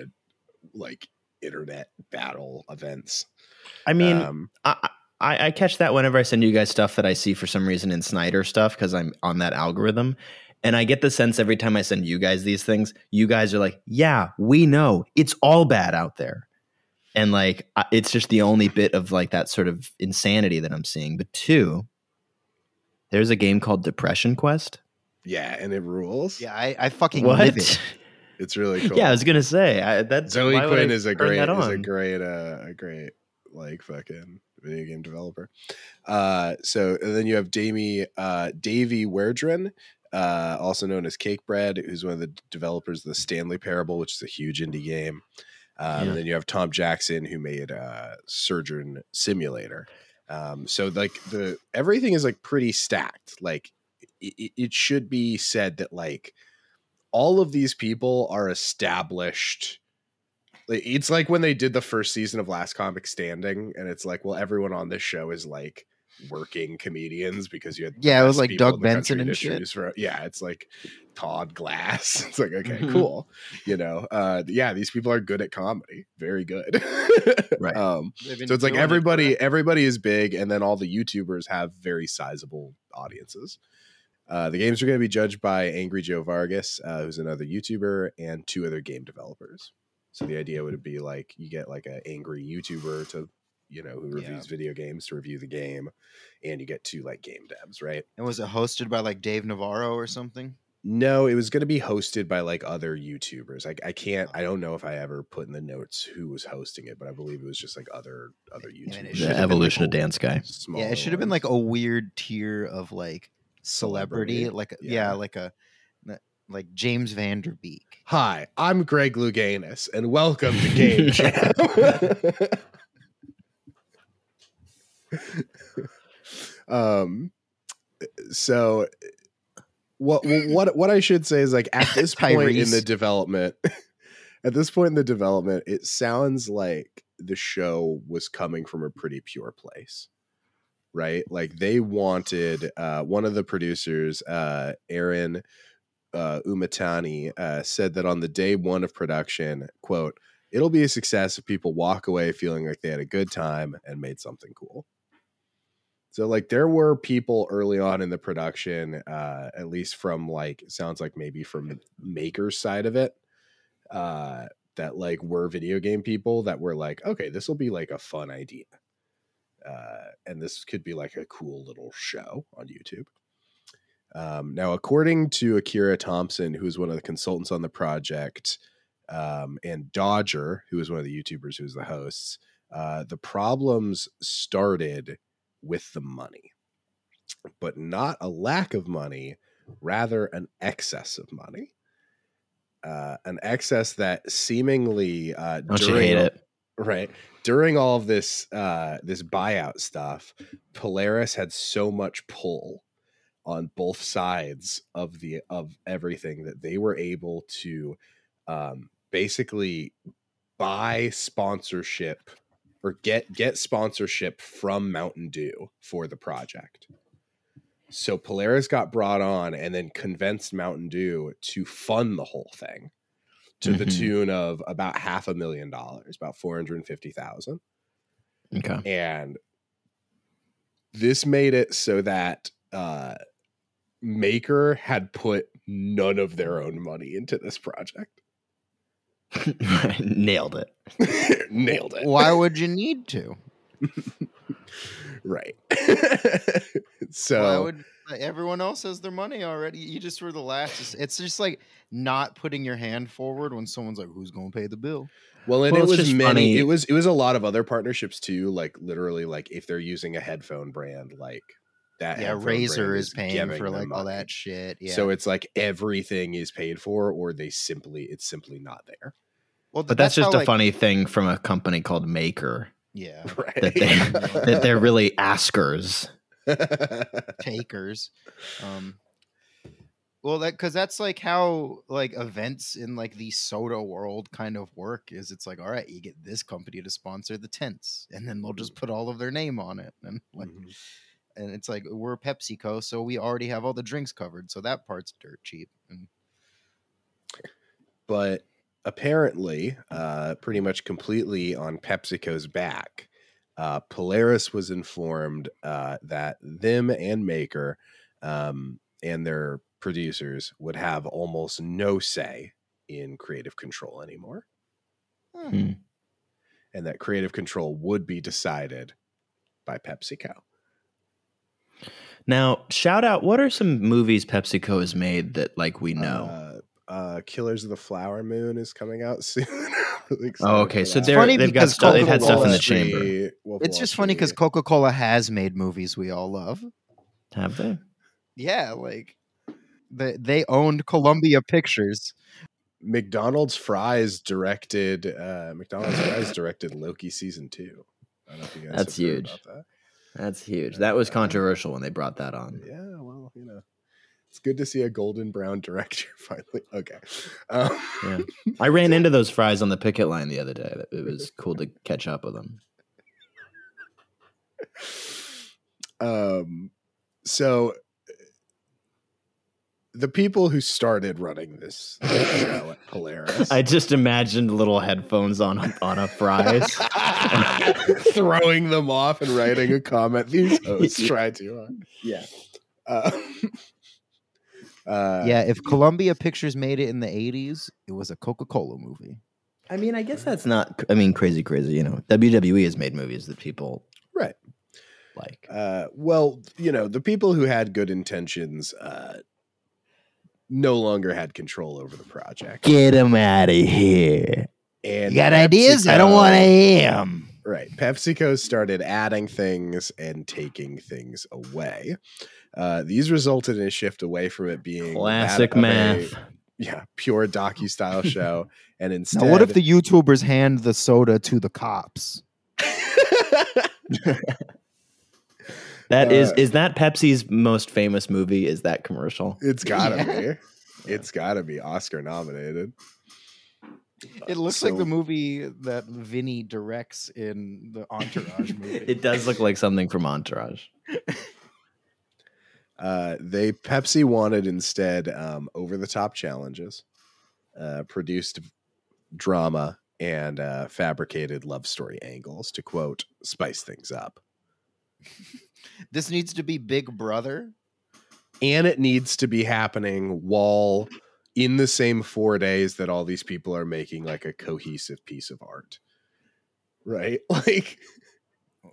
Speaker 5: like internet battle events.
Speaker 3: I mean,
Speaker 5: um,
Speaker 3: I, I I catch that whenever I send you guys stuff that I see for some reason in Snyder stuff because I'm on that algorithm. And I get the sense every time I send you guys these things, you guys are like, yeah, we know it's all bad out there. And like, it's just the only bit of like that sort of insanity that I'm seeing. But two, there's a game called Depression Quest.
Speaker 5: yeah, and it rules.
Speaker 4: yeah, I, I fucking
Speaker 3: What?
Speaker 4: live it.
Speaker 5: it's really cool.
Speaker 3: Yeah, I was gonna say I, that's
Speaker 5: Zoe Quinn is a great
Speaker 3: that
Speaker 5: is a great uh, a great like fucking video game developer. Uh, so and then you have Davey uh, Davey Wreden, uh, also known as Cakebread, who's one of the developers of the Stanley Parable, which is a huge indie game. Um,
Speaker 3: Yeah.
Speaker 5: And then you have Tom Jackson, who made uh, Surgeon Simulator. Um, so like the everything is like pretty stacked. Like it, it should be said that like all of these people are established it's like when they did the first season of last comic standing and it's like well everyone on this show is like working comedians because you had
Speaker 4: Yeah, it was like Doug
Speaker 5: in the country
Speaker 4: Benson and shit.
Speaker 5: choose from. yeah it's like todd glass it's like okay
Speaker 3: Mhm.
Speaker 5: cool you know uh yeah these people are good at comedy very good
Speaker 3: Right.
Speaker 5: um so it's like
Speaker 4: doing it
Speaker 5: everybody everybody is big and then all the youtubers have very sizable audiences uh, the games are going to be judged by angry joe vargas uh, who's another youtuber and two other game developers so the idea would be like you get like an angry youtuber to you know who
Speaker 4: Yeah.
Speaker 5: reviews video games to review the game and you get two like game devs right
Speaker 4: And was it hosted by like Dave Navarro or something?
Speaker 5: no it was going to be hosted by like other youtubers I, I can't oh. i don't know if i ever put in the notes who was hosting it but i believe it was just like other other
Speaker 4: it
Speaker 5: youtubers
Speaker 3: The evolution
Speaker 4: like
Speaker 3: of dance guy.
Speaker 4: Yeah, it should have been like a weird tier of like celebrity,
Speaker 5: Celebrity,
Speaker 4: like yeah.
Speaker 5: yeah.
Speaker 4: like a like James Van Der Beek.
Speaker 5: Hi, I'm Greg Louganis, and welcome to Game Jam. um, so what what what I should say is like at this point in the development, at this point in the development, it sounds like the show was coming from a pretty pure place. Right? Like they wanted uh one of the producers, uh Aaron uh, Umatani uh, said that on the day one of production, quote, it'll be a success if people walk away feeling like they had a good time and made something cool. So like there were people early on in the production, uh, at least from like sounds like maybe from maker's side of it, uh, that like were video game people that were like, okay, this will be like a fun idea. Uh, and this could be like a cool little show on YouTube. Um, now, according to Akira Thompson, who is one of the consultants on the project, um, and Dodger, who is one of the YouTubers who's the hosts, uh, the problems started with the money, but not a lack of money, rather an excess of money. Uh, an excess that seemingly uh,
Speaker 3: Don't you
Speaker 5: during
Speaker 3: hate it?
Speaker 5: right during all of this uh this buyout stuff polaris had so much pull on both sides of the of everything that they were able to um basically buy sponsorship or get get sponsorship from mountain dew for the project so polaris got brought on and then convinced mountain dew to fund the whole thing to the
Speaker 3: Mhm.
Speaker 5: tune of about half a million dollars, about 450,000.
Speaker 3: Okay.
Speaker 5: and this made it so that uh maker had put none of their own money into this project
Speaker 3: Nailed it.
Speaker 5: nailed it
Speaker 4: Why would you need to?
Speaker 5: right so
Speaker 4: Why
Speaker 5: so
Speaker 4: would everyone else has their money already? You just were the last. It's just like not putting your hand forward when someone's like, "Who's going to pay the bill?"
Speaker 5: well and
Speaker 3: Well,
Speaker 5: it was many
Speaker 3: funny-
Speaker 5: it was it was a lot of other partnerships too like literally like if they're using a headphone brand like that
Speaker 4: Yeah,
Speaker 5: headphone Razer
Speaker 4: is paying
Speaker 5: giving
Speaker 4: for
Speaker 5: them
Speaker 4: like all
Speaker 5: money.
Speaker 4: that shit. Yeah.
Speaker 5: so it's like everything is paid for or they simply it's simply not there
Speaker 4: well,
Speaker 3: But that's, just
Speaker 4: how,
Speaker 3: a
Speaker 4: like-
Speaker 3: funny thing from a company called Maker
Speaker 4: Yeah.
Speaker 5: right
Speaker 3: that they that they're really askers.
Speaker 4: takers. Um, well, that because that's like how like events in like the soda world kind of work. Is it's like, all right, you get this company to sponsor the tents, and then they'll just put all of their name on it, and like,
Speaker 5: Mhm.
Speaker 4: and it's like we're PepsiCo, so we already have all the drinks covered, so that part's dirt cheap. And
Speaker 5: but apparently, uh, pretty much completely on PepsiCo's back, uh, Polaris was informed uh, that them and Maker um, and their producers would have almost no say in creative control anymore,
Speaker 3: Hmm.
Speaker 5: and that creative control would be decided by PepsiCo.
Speaker 3: Now, shout out. What are some movies PepsiCo has made that like we know?
Speaker 5: Uh, uh, Killers of the Flower Moon is coming out soon. Really
Speaker 3: oh, okay. So they're
Speaker 4: funny
Speaker 3: they've got
Speaker 4: because
Speaker 3: stuff. They've had stuff in the chamber.
Speaker 5: Wolf
Speaker 4: it's
Speaker 5: Wall
Speaker 4: just funny because Coca Cola has made movies we all love.
Speaker 3: Have they?
Speaker 4: Yeah, like they they owned Columbia Pictures.
Speaker 5: McDonald's Fries directed uh McDonald's Fries directed Loki season two. I don't know if you guys
Speaker 3: That's
Speaker 5: have heard
Speaker 3: huge.
Speaker 5: about that.
Speaker 3: That's huge. That was controversial when they brought that on.
Speaker 5: Yeah, well, you know, it's good to see a golden brown director finally. Okay. Um,
Speaker 3: Yeah. I ran into those fries on the picket line the other day. It was cool to catch up with them.
Speaker 5: um so the people who started running this show at Polaris
Speaker 3: I just imagined little headphones on a, on a fries.
Speaker 5: throwing them off and writing a comment these hosts try too hard.
Speaker 3: Yeah.
Speaker 5: Uh, uh,
Speaker 4: yeah, if Columbia Pictures made it in the '80s, it was a Coca Cola movie.
Speaker 3: I mean, I guess that's not. I mean, crazy, crazy. You know, WWE has made movies that people
Speaker 5: Right.
Speaker 3: like.
Speaker 5: Uh, well, you know, the people who had good intentions uh, no longer had control over the project.
Speaker 3: Get them out of here.
Speaker 5: And
Speaker 4: You got ideas? I don't want to hear 'em.
Speaker 5: Right. PepsiCo started adding things and taking things away. Uh, these resulted in a shift away from it being
Speaker 3: Classic
Speaker 5: of a-
Speaker 3: math.
Speaker 5: yeah, pure docu style show, and instead,
Speaker 4: Now, what if the YouTubers hand the soda to the cops?
Speaker 3: That is
Speaker 5: Uh,
Speaker 3: is that Pepsi's most famous movie? Is that commercial?
Speaker 5: it's gotta
Speaker 4: Yeah.
Speaker 5: be, it's gotta be Oscar nominated.
Speaker 4: It looks like the movie that Vinny directs in the Entourage movie.
Speaker 3: It does look like something from Entourage.
Speaker 5: Uh, they Pepsi wanted instead um, over the top challenges, uh, produced drama and uh, fabricated love story angles to quote spice things up.
Speaker 4: this needs to be Big Brother.
Speaker 5: And it needs to be happening while in the same four days that all these people are making like a cohesive piece of art. Right? Like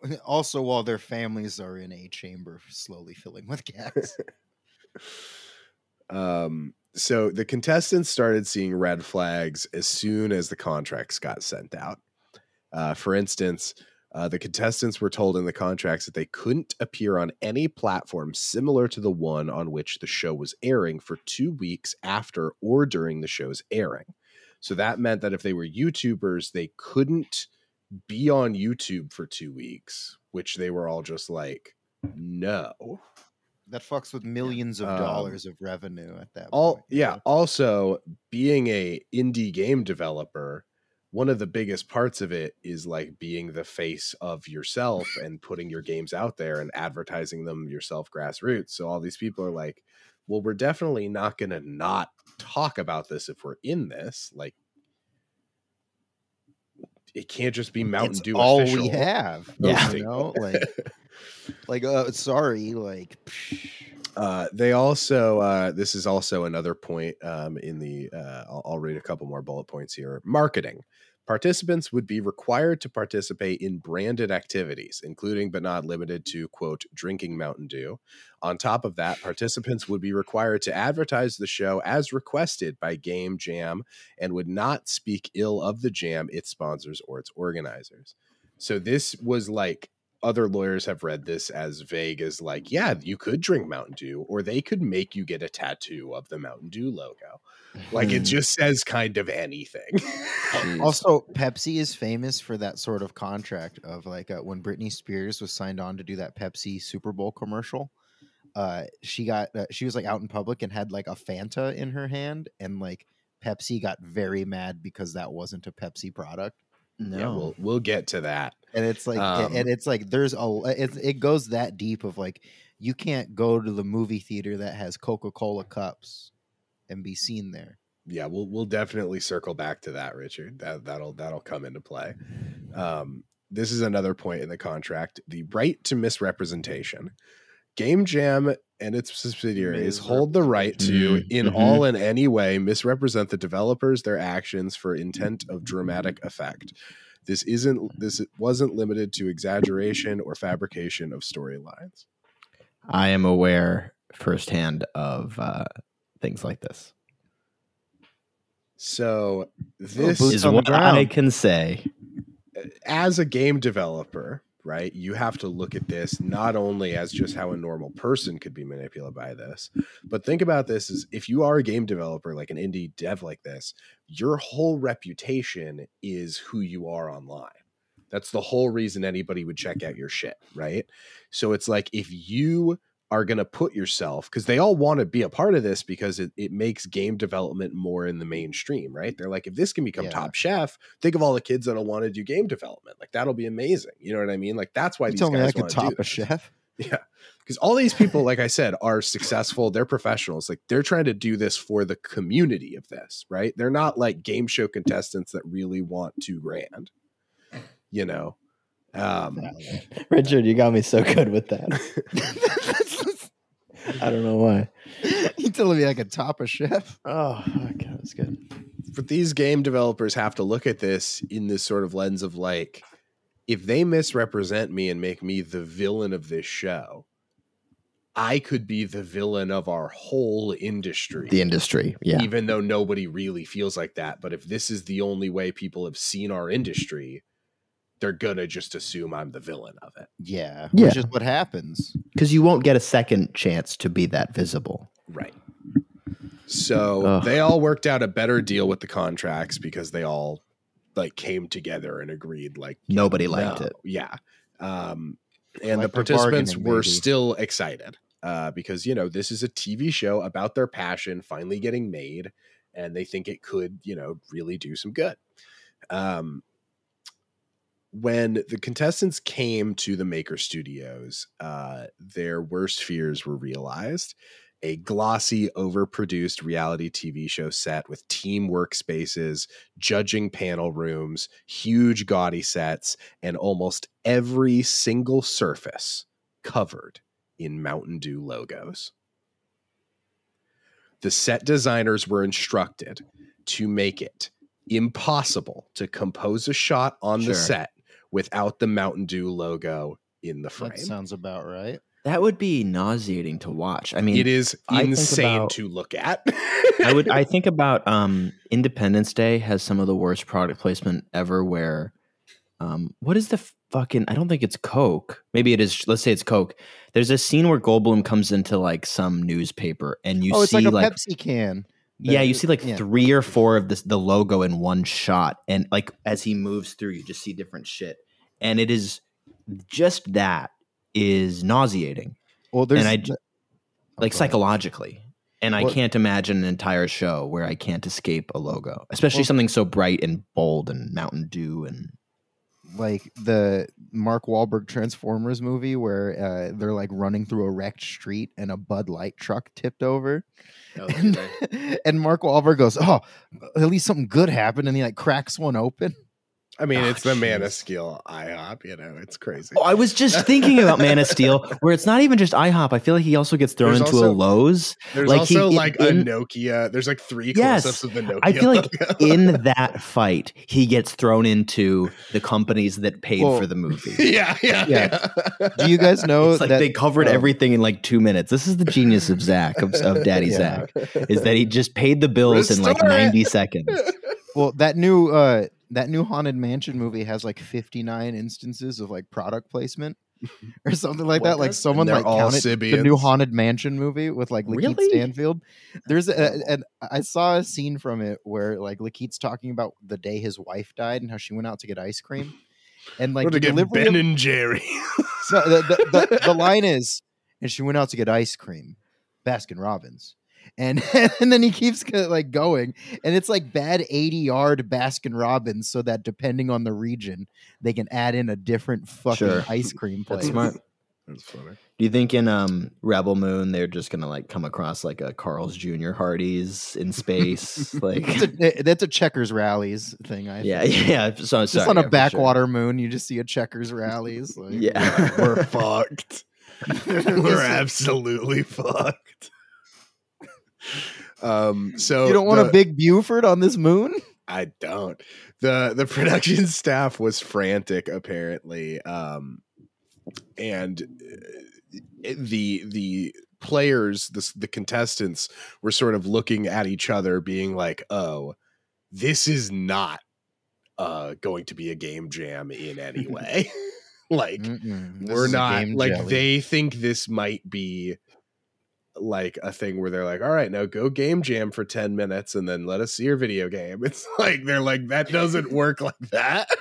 Speaker 4: Also, while their families are in a chamber slowly filling with gas.
Speaker 5: Um, so the contestants started seeing red flags as soon as the contracts got sent out. Uh, for instance, uh, the contestants were told in the contracts that they couldn't appear on any platform similar to the one on which the show was airing for two weeks after or during the show's airing. So that meant that if they were YouTubers, they couldn't be on YouTube for two weeks, which they were all just like, no.
Speaker 4: that fucks with millions of
Speaker 5: Um,
Speaker 4: dollars of revenue at that
Speaker 5: all
Speaker 4: point.
Speaker 5: yeah also being a indie game developer one of the biggest parts of it is like being the face of yourself and putting your games out there and advertising them yourself grassroots so all these people are like well we're definitely not going to not talk about this if we're in this like it can't just be Mountain
Speaker 4: it's
Speaker 5: Dew.
Speaker 4: all
Speaker 5: official
Speaker 4: we have.
Speaker 3: Yeah.
Speaker 4: you know, like, like, uh, sorry, like,
Speaker 5: Uh, they also uh, this is also another point um, in the uh, I'll, I'll read a couple more bullet points here. Marketing. Participants would be required to participate in branded activities, including but not limited to, quote, drinking Mountain Dew. On top of that, participants would be required to advertise the show as requested by Game Jam and would not speak ill of the jam, its sponsors, or its organizers. So this was like other lawyers have read this as vague as like, yeah, you could drink Mountain Dew, or they could make you get a tattoo of the Mountain Dew logo. Like it just says kind of anything.
Speaker 4: Also, Pepsi is famous for that sort of contract of like uh, when Britney Spears was signed on to do that Pepsi Super Bowl commercial. Uh, she got uh, she was like out in public and had like a Fanta in her hand, and like Pepsi got very mad because that wasn't a Pepsi product.
Speaker 3: no.
Speaker 5: Yeah, we'll we'll get to that.
Speaker 4: And it's like,
Speaker 5: Um,
Speaker 4: and it's like there's a it, it goes that deep of like you can't go to the movie theater that has Coca Cola cups and be seen there.
Speaker 5: Yeah, we'll we'll definitely circle back to that, Richard. That that'll that'll come into play. Um, this is another point in the contract: the right to misrepresentation. Game Jam and its subsidiaries hold the right to, in
Speaker 3: mhm.
Speaker 5: all and any way, misrepresent the developers, their actions for intent of dramatic effect. This isn't this wasn't limited to exaggeration or fabrication of storylines.
Speaker 3: I am aware firsthand of uh, things like this.
Speaker 5: So
Speaker 4: boots
Speaker 5: this
Speaker 3: Is what I can say.
Speaker 5: as a game developer, right, you have to look at this not only as just how a normal person could be manipulated by this, but think about this as if you are a game developer, like an indie dev like this, your whole reputation is who you are online. That's the whole reason anybody would check out your shit, right? So it's like if you are going to put yourself because they all want to be a part of this because it, it makes game development more in the mainstream right? They're like if this can become
Speaker 4: Yeah.
Speaker 5: top chef think of all the kids that'll want to do game development. Like that'll be amazing. You know what i mean? Like that's why
Speaker 4: You
Speaker 5: these
Speaker 4: me
Speaker 5: guys
Speaker 4: I could top a chef.
Speaker 5: yeah. Because all these people like i said are successful. They're professionals. Like they're trying to do this for the community of this right? They're not like game show contestants that really want two grand you know? Um
Speaker 3: Richard, you got me so good with that. I don't know why.
Speaker 4: you telling me I could top a chef?
Speaker 3: Oh, okay, that's good.
Speaker 5: but these game developers have to look at this in this sort of lens of like if they misrepresent me and make me the villain of this show i could be the villain of our whole industry
Speaker 3: The industry, yeah.
Speaker 5: even though nobody really feels like that but if this is the only way people have seen our industry they're gonna just assume i'm the villain of it
Speaker 4: Yeah,
Speaker 3: Yeah.
Speaker 4: which is what happens.
Speaker 3: Because you won't get a second chance to be that visible.
Speaker 5: Right. So
Speaker 3: Ugh.
Speaker 5: they all worked out a better deal with the contracts because they all like came together and agreed like
Speaker 3: Nobody liked
Speaker 5: no,
Speaker 3: it.
Speaker 5: Yeah. Um and the participants were
Speaker 4: baby.
Speaker 5: still excited uh because you know this is a TV show about their passion finally getting made and they think it could, you know, really do some good. Um when the contestants came to the Maker Studios, uh, their worst fears were realized. A glossy, overproduced reality TV show set with team workspaces, judging panel rooms, huge, gaudy sets, and almost every single surface covered in Mountain Dew logos. The set designers were instructed to make it impossible to compose a shot on
Speaker 3: Sure.
Speaker 5: the set without the Mountain Dew logo in the frame.
Speaker 4: That sounds about right.
Speaker 3: That would be nauseating to watch. I mean,
Speaker 5: it is insane
Speaker 3: about-
Speaker 5: to look at.
Speaker 3: I would. I think about um, Independence Day has some of the worst product placement ever. Where, um, what is the fucking? I don't think it's Coke. Maybe it is. Let's say it's Coke. There's a scene where Goldblum comes into like some newspaper, and you
Speaker 4: oh, it's
Speaker 3: see
Speaker 4: like a
Speaker 3: like
Speaker 4: Pepsi can.
Speaker 3: Yeah, you see like
Speaker 4: yeah.
Speaker 3: three or four of this the logo in one shot, and like as he moves through, you just see different shit, and it is just that is nauseating,
Speaker 4: Well, there's
Speaker 3: and I
Speaker 4: oh,
Speaker 3: like psychologically. And I can't imagine an entire show where I can't escape a logo, especially
Speaker 4: Well-
Speaker 3: something so bright and bold and Mountain Dew and
Speaker 4: like the Mark Wahlberg Transformers movie where uh, they're like running through a wrecked street and a Bud Light truck tipped over. And, and Mark Wahlberg goes, "Oh, at least something good happened," and he like cracks one open.
Speaker 5: I mean,
Speaker 3: Oh,
Speaker 5: it's the Man of
Speaker 3: jeez.
Speaker 5: Steel IHOP. You know, it's crazy.
Speaker 3: Oh, I was just thinking about Man of Steel, where it's not even just IHOP. I feel like he also gets thrown
Speaker 5: There's
Speaker 3: into
Speaker 5: also-
Speaker 3: a Lowe's.
Speaker 5: There's
Speaker 3: like he-
Speaker 5: also like
Speaker 3: in-
Speaker 5: a Nokia. There's like three
Speaker 3: Yes.
Speaker 5: close-ups of the Nokia.
Speaker 3: I feel like in that fight, he gets thrown into the companies that paid
Speaker 4: Well,
Speaker 3: for the movie.
Speaker 5: yeah, yeah,
Speaker 4: Yeah.
Speaker 5: yeah.
Speaker 4: Do you guys know
Speaker 3: It's like
Speaker 4: that
Speaker 3: they covered
Speaker 4: um,
Speaker 3: everything in like two minutes. This is the genius of Zach, of, of Daddy
Speaker 4: Yeah.
Speaker 3: Zach, is that he just paid the bills in like
Speaker 5: Restore it.
Speaker 3: 90 seconds.
Speaker 4: Well, that new uh that new haunted mansion movie has like 59 instances of like product placement or something like
Speaker 3: What
Speaker 4: that. Like someone
Speaker 5: they're
Speaker 4: like
Speaker 5: all
Speaker 4: counted the new haunted mansion movie with like LaKeith
Speaker 3: Really?
Speaker 4: Stanfield. There's a, and I saw a scene from it where like LaKeith's talking about the day his wife died and how she went out to get ice cream. And like
Speaker 5: Like
Speaker 4: the
Speaker 5: to get Ben
Speaker 4: of-
Speaker 5: and Jerry.
Speaker 4: no, the, the, the, the line is, and she went out to get ice cream, Baskin Robbins. And, and then he keeps like going, and it's like bad 80 yard Baskin Robbins, so that depending on the region, they can add in a different fucking
Speaker 3: Sure.
Speaker 4: ice cream place.
Speaker 3: That's smart.
Speaker 5: That's funny.
Speaker 3: Do you think in um Rebel Moon they're just gonna like come across like a Carl's Jr. Hardee's in space? like
Speaker 4: It's a, that's a checkers rallies thing. I
Speaker 3: yeah,
Speaker 4: think.
Speaker 3: yeah. So
Speaker 4: Just
Speaker 3: sorry,
Speaker 4: on
Speaker 3: yeah,
Speaker 4: a
Speaker 3: for sure.
Speaker 4: backwater moon, you just see a checkers rallies. Like,
Speaker 3: Yeah.
Speaker 5: We're fucked. We're absolutely fucked. Um, so
Speaker 4: you don't want
Speaker 5: the-
Speaker 4: a big Buford on this moon?
Speaker 5: I don't. the The production staff was frantic, apparently, um, and uh, the the players, the the contestants, were sort of looking at each other, being like, "Oh, this is not uh, going to be a game jam in any way." like,
Speaker 4: Mm-mm.
Speaker 5: We're not like
Speaker 4: jelly.
Speaker 5: they think this might be like a thing where they're like all right now go game jam for 10 minutes and then let us see your video game. It's like they're like that doesn't work like that.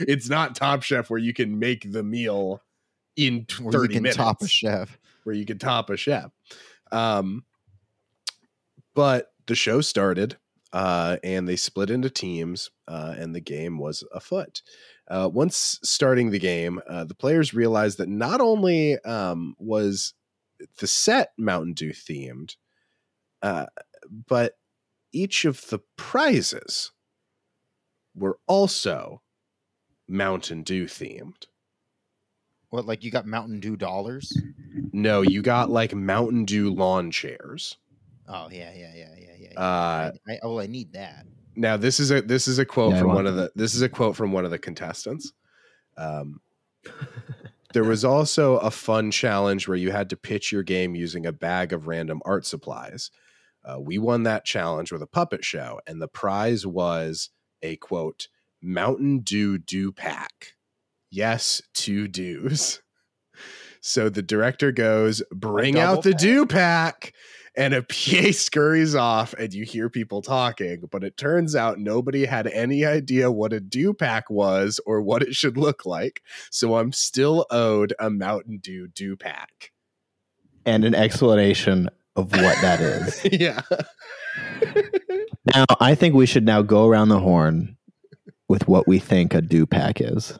Speaker 5: It's not top chef where you can make the meal in t-
Speaker 4: Where
Speaker 5: 30
Speaker 4: you can
Speaker 5: minutes
Speaker 4: top a chef.
Speaker 5: where you can top a chef. Um but the show started uh and they split into teams uh and the game was afoot. Uh, once starting the game, uh, the players realized that not only um, was the set Mountain Dew themed, uh, but each of the prizes were also Mountain Dew themed.
Speaker 4: What, like you got Mountain Dew dollars?
Speaker 5: No, you got like Mountain Dew lawn chairs.
Speaker 4: Oh yeah, yeah, yeah, yeah, yeah. yeah.
Speaker 5: Uh,
Speaker 4: I, I, oh, I need that.
Speaker 5: Now this is a this is a quote
Speaker 3: Yeah,
Speaker 5: from one of the this is a quote from one of the contestants. Um, there was also a fun challenge where you had to pitch your game using a bag of random art supplies. Uh, we won that challenge with a puppet show, and the prize was a quote Mountain Dew Dew Pack. Yes, two dews. So the director goes, "Bring out the
Speaker 4: pack?
Speaker 5: dew pack." And a PA scurries off and you hear people talking, but it turns out nobody had any idea what a dew pack was or what it should look like. So I'm still owed a Mountain Dew dew pack.
Speaker 3: and an explanation of what that is.
Speaker 5: yeah.
Speaker 3: now, I think we should now go around the horn with what we think a dew pack is.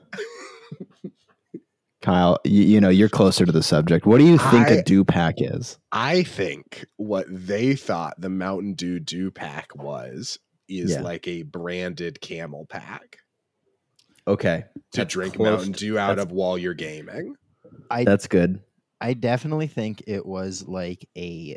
Speaker 3: Kyle, you, you know you're closer to the subject. What do you think
Speaker 5: I-
Speaker 3: a dew pack is?
Speaker 5: I think what they thought the Mountain Dew dew pack was is
Speaker 3: Yeah.
Speaker 5: like a branded camel pack
Speaker 3: Okay,
Speaker 5: to
Speaker 3: That's
Speaker 5: drink
Speaker 3: close
Speaker 5: Mountain Dew out
Speaker 3: that's-
Speaker 5: of while you're gaming.
Speaker 4: I
Speaker 3: that's good.
Speaker 4: I definitely think it was like a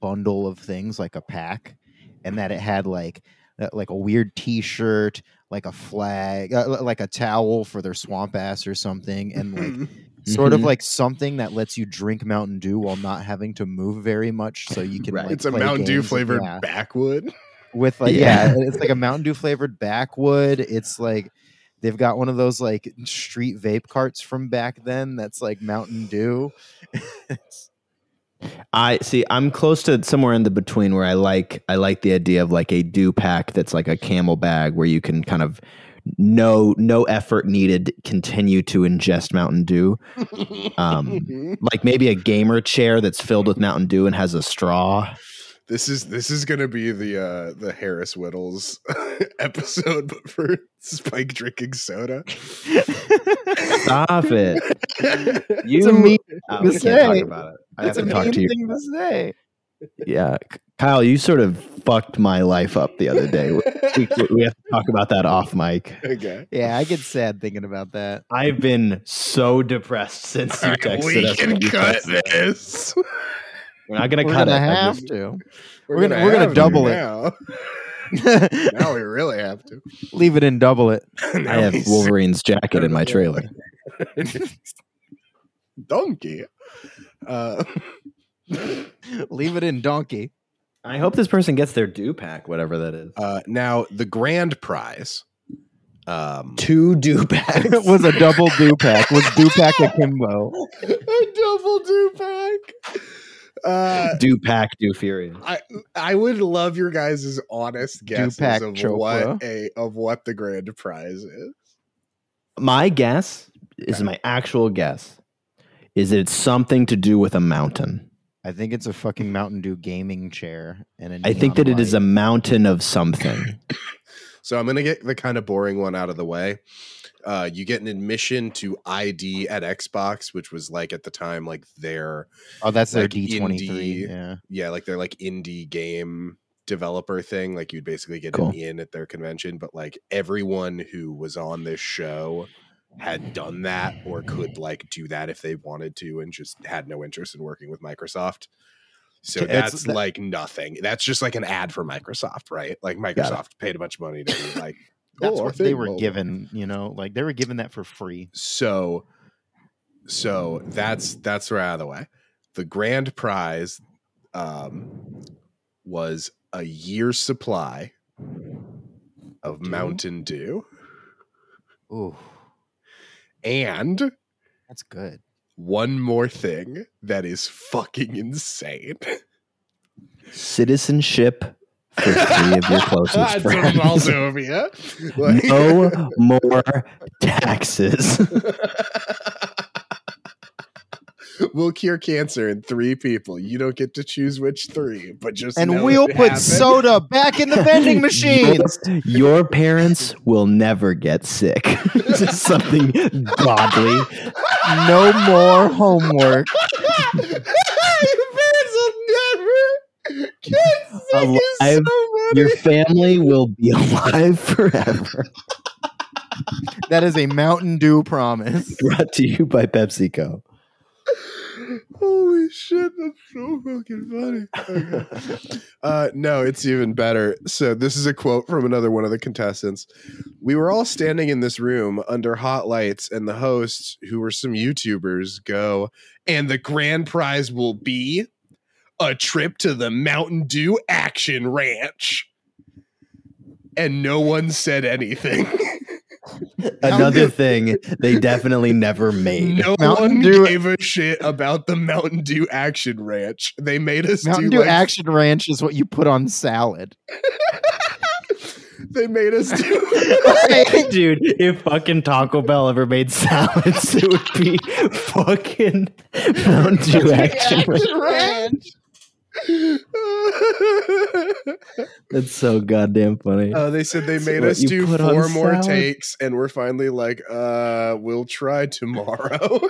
Speaker 4: bundle of things, like a pack, and that it had like uh, like a weird T-shirt, like a flag, uh, like a towel for their swamp ass or something, and like sort of
Speaker 3: Mhm.
Speaker 4: like something that lets you drink Mountain Dew while not having to move very much, so you can.
Speaker 3: Right.
Speaker 4: Like,
Speaker 5: it's a
Speaker 4: play
Speaker 5: Mountain Dew flavored
Speaker 4: yeah,
Speaker 5: backwood.
Speaker 4: with like
Speaker 3: Yeah.
Speaker 4: yeah. it's like a Mountain Dew flavored backwood. It's like. They've got one of those like street vape carts from back then that's like Mountain Dew. It's-
Speaker 3: I see. I'm close to somewhere in the between where I like I like the idea of like a dew pack that's like a camel bag where you can kind of no no effort needed continue to ingest Mountain Dew. Um, like maybe a gamer chair that's filled with Mountain Dew and has a straw.
Speaker 5: This is this is gonna be the uh the Harris Wittels episode, but for Spike drinking soda.
Speaker 3: Stop it. You
Speaker 4: It's a mean
Speaker 3: Oh,
Speaker 4: to
Speaker 3: we can't talk about it. I have
Speaker 4: That's a
Speaker 3: to talk
Speaker 4: mean
Speaker 3: to you.
Speaker 4: thing to say.
Speaker 3: Yeah, Kyle, you sort of fucked my life up the other day. we, we have to talk about that off mic.
Speaker 5: Okay.
Speaker 4: Yeah, I get sad thinking about that.
Speaker 3: I've been so depressed since you texted
Speaker 5: we
Speaker 3: us.
Speaker 5: can cut
Speaker 3: texted us.
Speaker 5: this.
Speaker 3: We're not gonna
Speaker 4: We're
Speaker 3: cut
Speaker 4: gonna
Speaker 3: it.
Speaker 4: Have
Speaker 3: just-
Speaker 4: to. We're gonna- we're gonna double it.
Speaker 5: now. now we really have to.
Speaker 4: Leave it and double it.
Speaker 3: I have Wolverine's jacket in my trailer.
Speaker 5: donkey. Uh,
Speaker 4: Leave it in donkey.
Speaker 3: I hope this person gets their do pack, whatever that is.
Speaker 5: uh, now the grand prize. Um,
Speaker 3: Two do packs.
Speaker 4: It was a double dupack. Was dupack akimbo?
Speaker 5: a kimbo. A double do pack. Uh,
Speaker 3: do pack, do furious.
Speaker 5: I I would love your guys' honest guesses
Speaker 4: Dupac
Speaker 5: of
Speaker 4: Chopra.
Speaker 5: what a of what the grand prize is.
Speaker 3: My guess is my actual guess is it something to do with a mountain.
Speaker 4: I think it's a fucking Mountain Dew gaming chair. And a
Speaker 3: I think that
Speaker 4: neon
Speaker 3: it is a mountain of something.
Speaker 5: So I'm gonna get the kind of boring one out of the way. Uh, you get an admission to ID at Xbox, which was like at the time like their
Speaker 4: Oh, that's their
Speaker 5: like
Speaker 4: D twenty three.
Speaker 5: indie-
Speaker 4: Yeah.
Speaker 5: yeah like their like indie game developer thing. Like you'd basically get
Speaker 3: Cool.
Speaker 5: an in at their convention, but like everyone who was on this show had done that or could like do that if they wanted to and just had no interest in working with Microsoft. So
Speaker 4: It's-
Speaker 5: that's
Speaker 4: that-
Speaker 5: like nothing. That's just like an ad for Microsoft, right? Like Microsoft paid a bunch of money to be like
Speaker 4: That's
Speaker 5: "Oh,
Speaker 4: what they were
Speaker 5: will-"
Speaker 4: given, you know, like they were given that for free.
Speaker 5: So so that's that's right out of the way. The grand prize um was a year's supply of
Speaker 4: Dew?
Speaker 5: Mountain Dew
Speaker 4: Ooh,
Speaker 5: and
Speaker 4: that's good.
Speaker 5: one more thing that is fucking insane.
Speaker 3: Citizenship for three of your closest
Speaker 5: That's
Speaker 3: friends.
Speaker 5: Moldovia. Like-
Speaker 3: no more taxes.
Speaker 5: we'll cure cancer in three people. You don't get to choose which three, but just
Speaker 4: And
Speaker 5: know
Speaker 4: we'll put
Speaker 5: happened.
Speaker 4: soda back in the vending machines.
Speaker 3: Your, your parents will never get sick. Just something godly.
Speaker 4: no more homework.
Speaker 5: Your parents will never get sick. is
Speaker 3: Alive.
Speaker 5: so funny.
Speaker 3: Your family will be alive forever.
Speaker 4: That is a Mountain Dew promise.
Speaker 3: Brought to you by PepsiCo.
Speaker 5: Holy shit, that's so fucking funny. Okay. Uh, no, it's even better. So, this is a quote from another one of the contestants. We were all standing in this room under hot lights, and the hosts, who were some YouTubers, go, and the grand prize will be a trip to the Mountain Dew Action Ranch. And no one said anything.
Speaker 3: Another thing they definitely never made.
Speaker 5: No
Speaker 4: Mountain
Speaker 5: one
Speaker 4: Dew-
Speaker 5: gave a shit about the Mountain Dew Action Ranch. They made us
Speaker 4: Mountain
Speaker 5: do
Speaker 4: Dew
Speaker 5: like,
Speaker 4: Action Ranch is what you put on salad.
Speaker 5: They made us do.
Speaker 3: Dude, if fucking Taco Bell ever made salads, it would be fucking Mountain Dew Action Ranch. That's so goddamn funny.
Speaker 5: Uh, they said they made
Speaker 3: what
Speaker 5: us do four more
Speaker 3: salad?
Speaker 5: takes, and we're finally like, uh, we'll try tomorrow.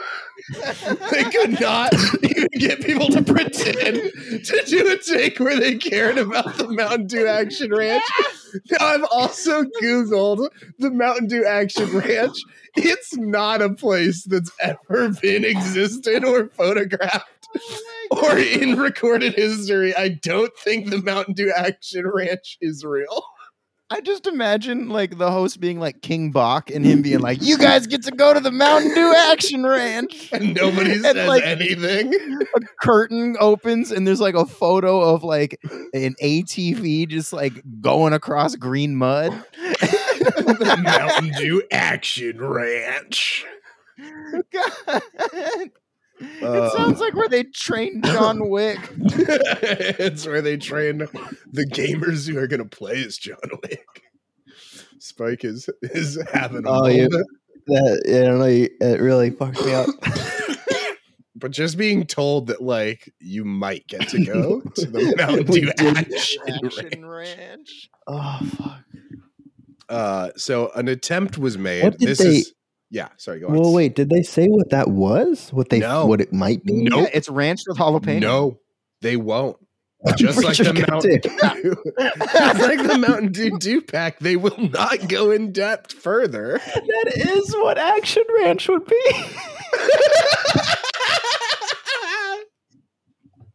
Speaker 5: they could not even get people to pretend to do a take where they cared about the Mountain Dew Action Ranch. Now I've also Googled the Mountain Dew Action Ranch. It's not a place that's ever been existed or photographed or in recorded history. I don't think the Mountain Dew Action Ranch is real.
Speaker 4: I just imagine like the host being like King Bach and him being like, "You guys get to go to the Mountain Dew Action Ranch."
Speaker 5: And nobody
Speaker 4: And,
Speaker 5: says
Speaker 4: like-
Speaker 5: anything.
Speaker 4: A curtain opens and there's like a photo of like an ATV just like going across green mud.
Speaker 5: the Mountain Dew Action Ranch.
Speaker 4: God.
Speaker 5: Uh.
Speaker 4: it sounds like where they trained John Wick.
Speaker 5: it's where they train the gamers who are going to play as John Wick. Spike is is having a
Speaker 3: Oh, yeah. That I don't know. It really fucked me up.
Speaker 5: but just being told that like you might get to go to the Mountain Dew
Speaker 3: did.
Speaker 5: Action Ranch.
Speaker 4: Ranch.
Speaker 3: Oh fuck.
Speaker 5: Uh, so an attempt was made.
Speaker 3: What did
Speaker 5: this
Speaker 3: they-
Speaker 5: is yeah. Sorry, go on.
Speaker 3: Well, wait. Did they say what that was? What they?
Speaker 5: No.
Speaker 3: What it might be?
Speaker 5: Nope.
Speaker 4: Yeah, it's ranch with jalapeno.
Speaker 5: No, they won't. just like the
Speaker 3: Richard
Speaker 5: Mountain
Speaker 3: Goddamn.
Speaker 5: Dew, just like the Mountain Dew Dew Pack, they will not go in depth further.
Speaker 3: That is what Action Ranch would be.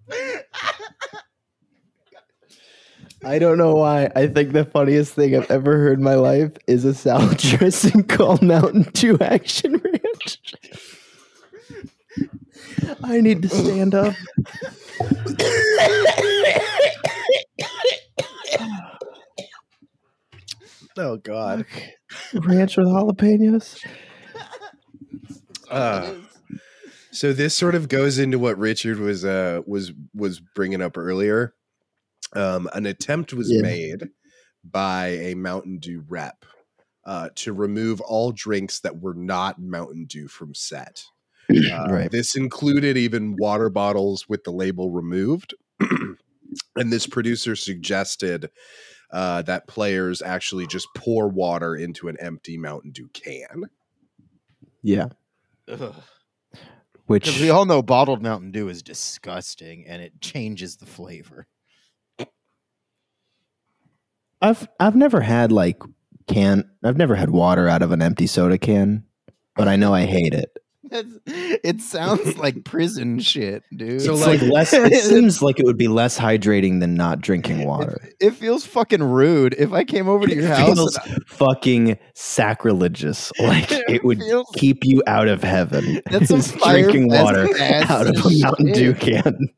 Speaker 3: I don't know why. I think the funniest thing I've ever heard in my life is a salad dressing called Mountain Dew Action Ranch. I need to stand up.
Speaker 5: Oh God.
Speaker 3: Ranch with jalapenos.
Speaker 5: Uh, so this sort of goes into what Richard was uh was was bringing up earlier. Um, an attempt was
Speaker 3: Yeah.
Speaker 5: made by a Mountain Dew rep uh, to remove all drinks that were not Mountain Dew from set. Uh,
Speaker 3: Right.
Speaker 5: This included even water bottles with the label removed. and this producer suggested uh, that players actually just pour water into an empty Mountain Dew can.
Speaker 3: Yeah.
Speaker 4: Because
Speaker 3: Which
Speaker 4: we all know bottled Mountain Dew is disgusting and it changes the flavor.
Speaker 3: I've I've never had like can I've never had water out of an empty soda can, but I know I hate it.
Speaker 4: That's, it sounds like prison shit, dude.
Speaker 5: So, like-
Speaker 3: like, less. It seems like it would be less hydrating than not drinking water.
Speaker 4: It, it feels fucking rude. If I came over to your house.
Speaker 3: It
Speaker 4: house,
Speaker 3: feels fucking sacrilegious. Like it would
Speaker 4: feels-
Speaker 3: keep you out of heaven.
Speaker 4: That's some
Speaker 3: drinking water out of a
Speaker 4: shit.
Speaker 3: Mountain Dew can.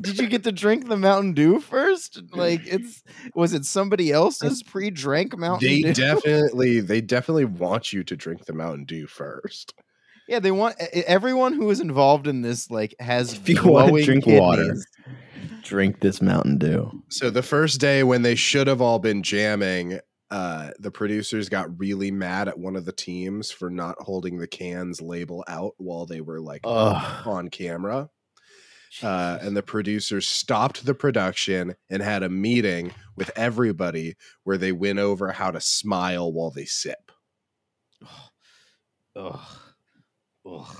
Speaker 4: Did you get to drink the Mountain Dew first? Like it's was it somebody else's pre-drank Mountain
Speaker 5: They
Speaker 4: Dew?
Speaker 5: definitely they definitely want you to drink the Mountain Dew first.
Speaker 4: yeah, they want everyone who is involved in this like has
Speaker 3: If you wanna
Speaker 4: glowing
Speaker 3: drink water. Drink this Mountain Dew.
Speaker 5: So the first day when they should have all been jamming, uh, the producers got really mad at one of the teams for not holding the cans label out while they were like
Speaker 3: Ugh.
Speaker 5: on camera. Uh, and the producers stopped the production and had a meeting with everybody where they went over how to smile while they sip.
Speaker 4: Ugh. Ugh.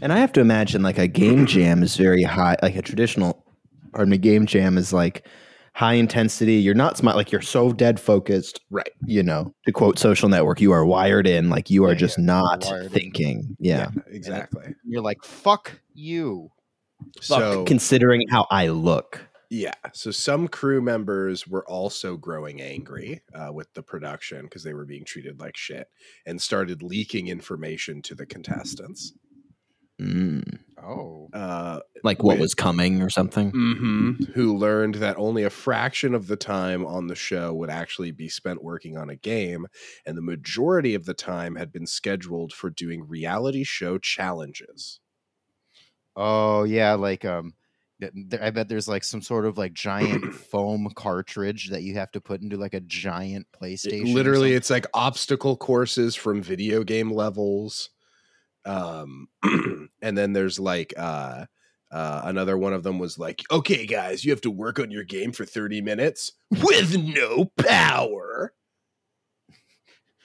Speaker 3: And I have to imagine like a game jam is very high, like a traditional, pardon me, game jam is like high intensity. You're not smart, like you're so dead focused.
Speaker 5: Right.
Speaker 3: You know, to quote Social Network, you are wired in, like you are
Speaker 4: Yeah,
Speaker 3: just
Speaker 4: yeah,
Speaker 3: not thinking. Yeah.
Speaker 5: exactly.
Speaker 4: You're like fuck you.
Speaker 3: Fuck,
Speaker 5: So
Speaker 3: considering how I look.
Speaker 5: Yeah. So some crew members were also growing angry uh, with the production because they were being treated like shit and started leaking information to the contestants.
Speaker 3: Mm.
Speaker 4: Oh.
Speaker 5: Uh,
Speaker 3: Like what
Speaker 5: Wait.
Speaker 3: was coming or something.
Speaker 5: mhm, Who learned that only a fraction of the time on the show would actually be spent working on a game, and the majority of the time had been scheduled for doing reality show challenges.
Speaker 4: Oh yeah, like um I bet there's like some sort of like giant foam cartridge that you have to put into like a giant PlayStation. or
Speaker 5: literally it's like obstacle courses from video game levels um and then there's like uh uh, another one of them was like, "Okay, guys, you have to work on your game for thirty minutes with no power."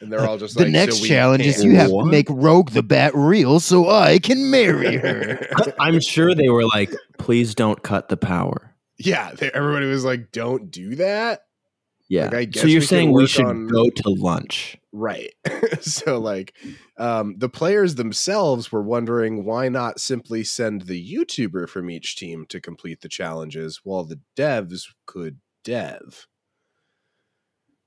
Speaker 5: And they're all just
Speaker 4: the
Speaker 5: like,
Speaker 4: next
Speaker 5: "So we
Speaker 4: challenge is
Speaker 5: can't."
Speaker 4: you have
Speaker 3: What?
Speaker 4: to make Rogue the Bat real so I can marry her.
Speaker 3: I'm sure they were like, please don't cut the power.
Speaker 5: yeah, they, everybody was like, "Don't do that."
Speaker 3: Yeah.
Speaker 5: Like, I guess
Speaker 3: so you're
Speaker 5: we
Speaker 3: saying we should
Speaker 5: on-
Speaker 3: go to lunch.
Speaker 5: Right. so like um the players themselves were wondering why not simply send the YouTuber from each team to complete the challenges while the devs could dev.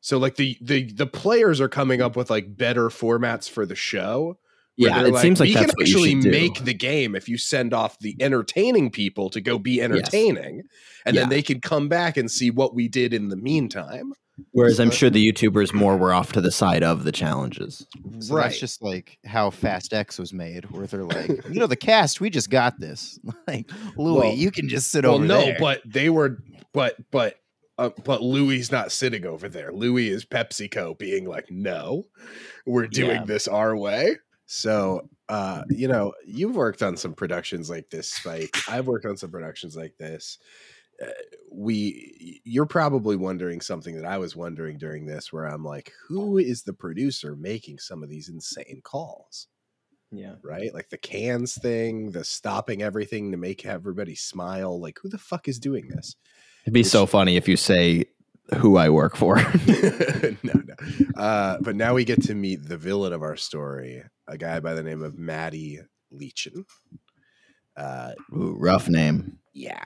Speaker 5: So like the the the players are coming up with like better formats for the show.
Speaker 3: Yeah,
Speaker 5: they're
Speaker 3: it seems like
Speaker 5: we
Speaker 3: that's
Speaker 5: can
Speaker 3: what you
Speaker 5: actually
Speaker 3: should do."
Speaker 5: make the game if you send off the entertaining people to go be entertaining, and
Speaker 3: Yeah.
Speaker 5: then they can come back and see what we did in the meantime.
Speaker 3: Whereas I'm sure the YouTubers more were off to the side of the challenges.
Speaker 4: So
Speaker 5: Right.
Speaker 4: that's just like how Fast X was made, where they're like, you know, the cast, we just got this. Like, Louis,
Speaker 5: Well-
Speaker 4: you can just sit
Speaker 5: well,
Speaker 4: over
Speaker 5: no,
Speaker 4: there.
Speaker 5: No, but they were, but but uh, but Louis not sitting over there. Louis is PepsiCo being like, no, we're doing
Speaker 3: Yeah.
Speaker 5: this our way. So, uh, you know, you've worked on some productions like this, Spike. I've worked on some productions like this. Uh, we, you're probably wondering something that I was wondering during this, where I'm like, who is the producer making some of these insane calls?
Speaker 3: Yeah.
Speaker 5: right? Like the cans thing, the stopping everything to make everybody smile. Like, who the fuck is doing this?
Speaker 3: It'd be so funny if you say who I work for.
Speaker 5: no, no. Uh, but now we get to meet the villain of our story, a guy by the name of Matti Leshem. Uh,
Speaker 3: Ooh, rough name.
Speaker 5: yeah.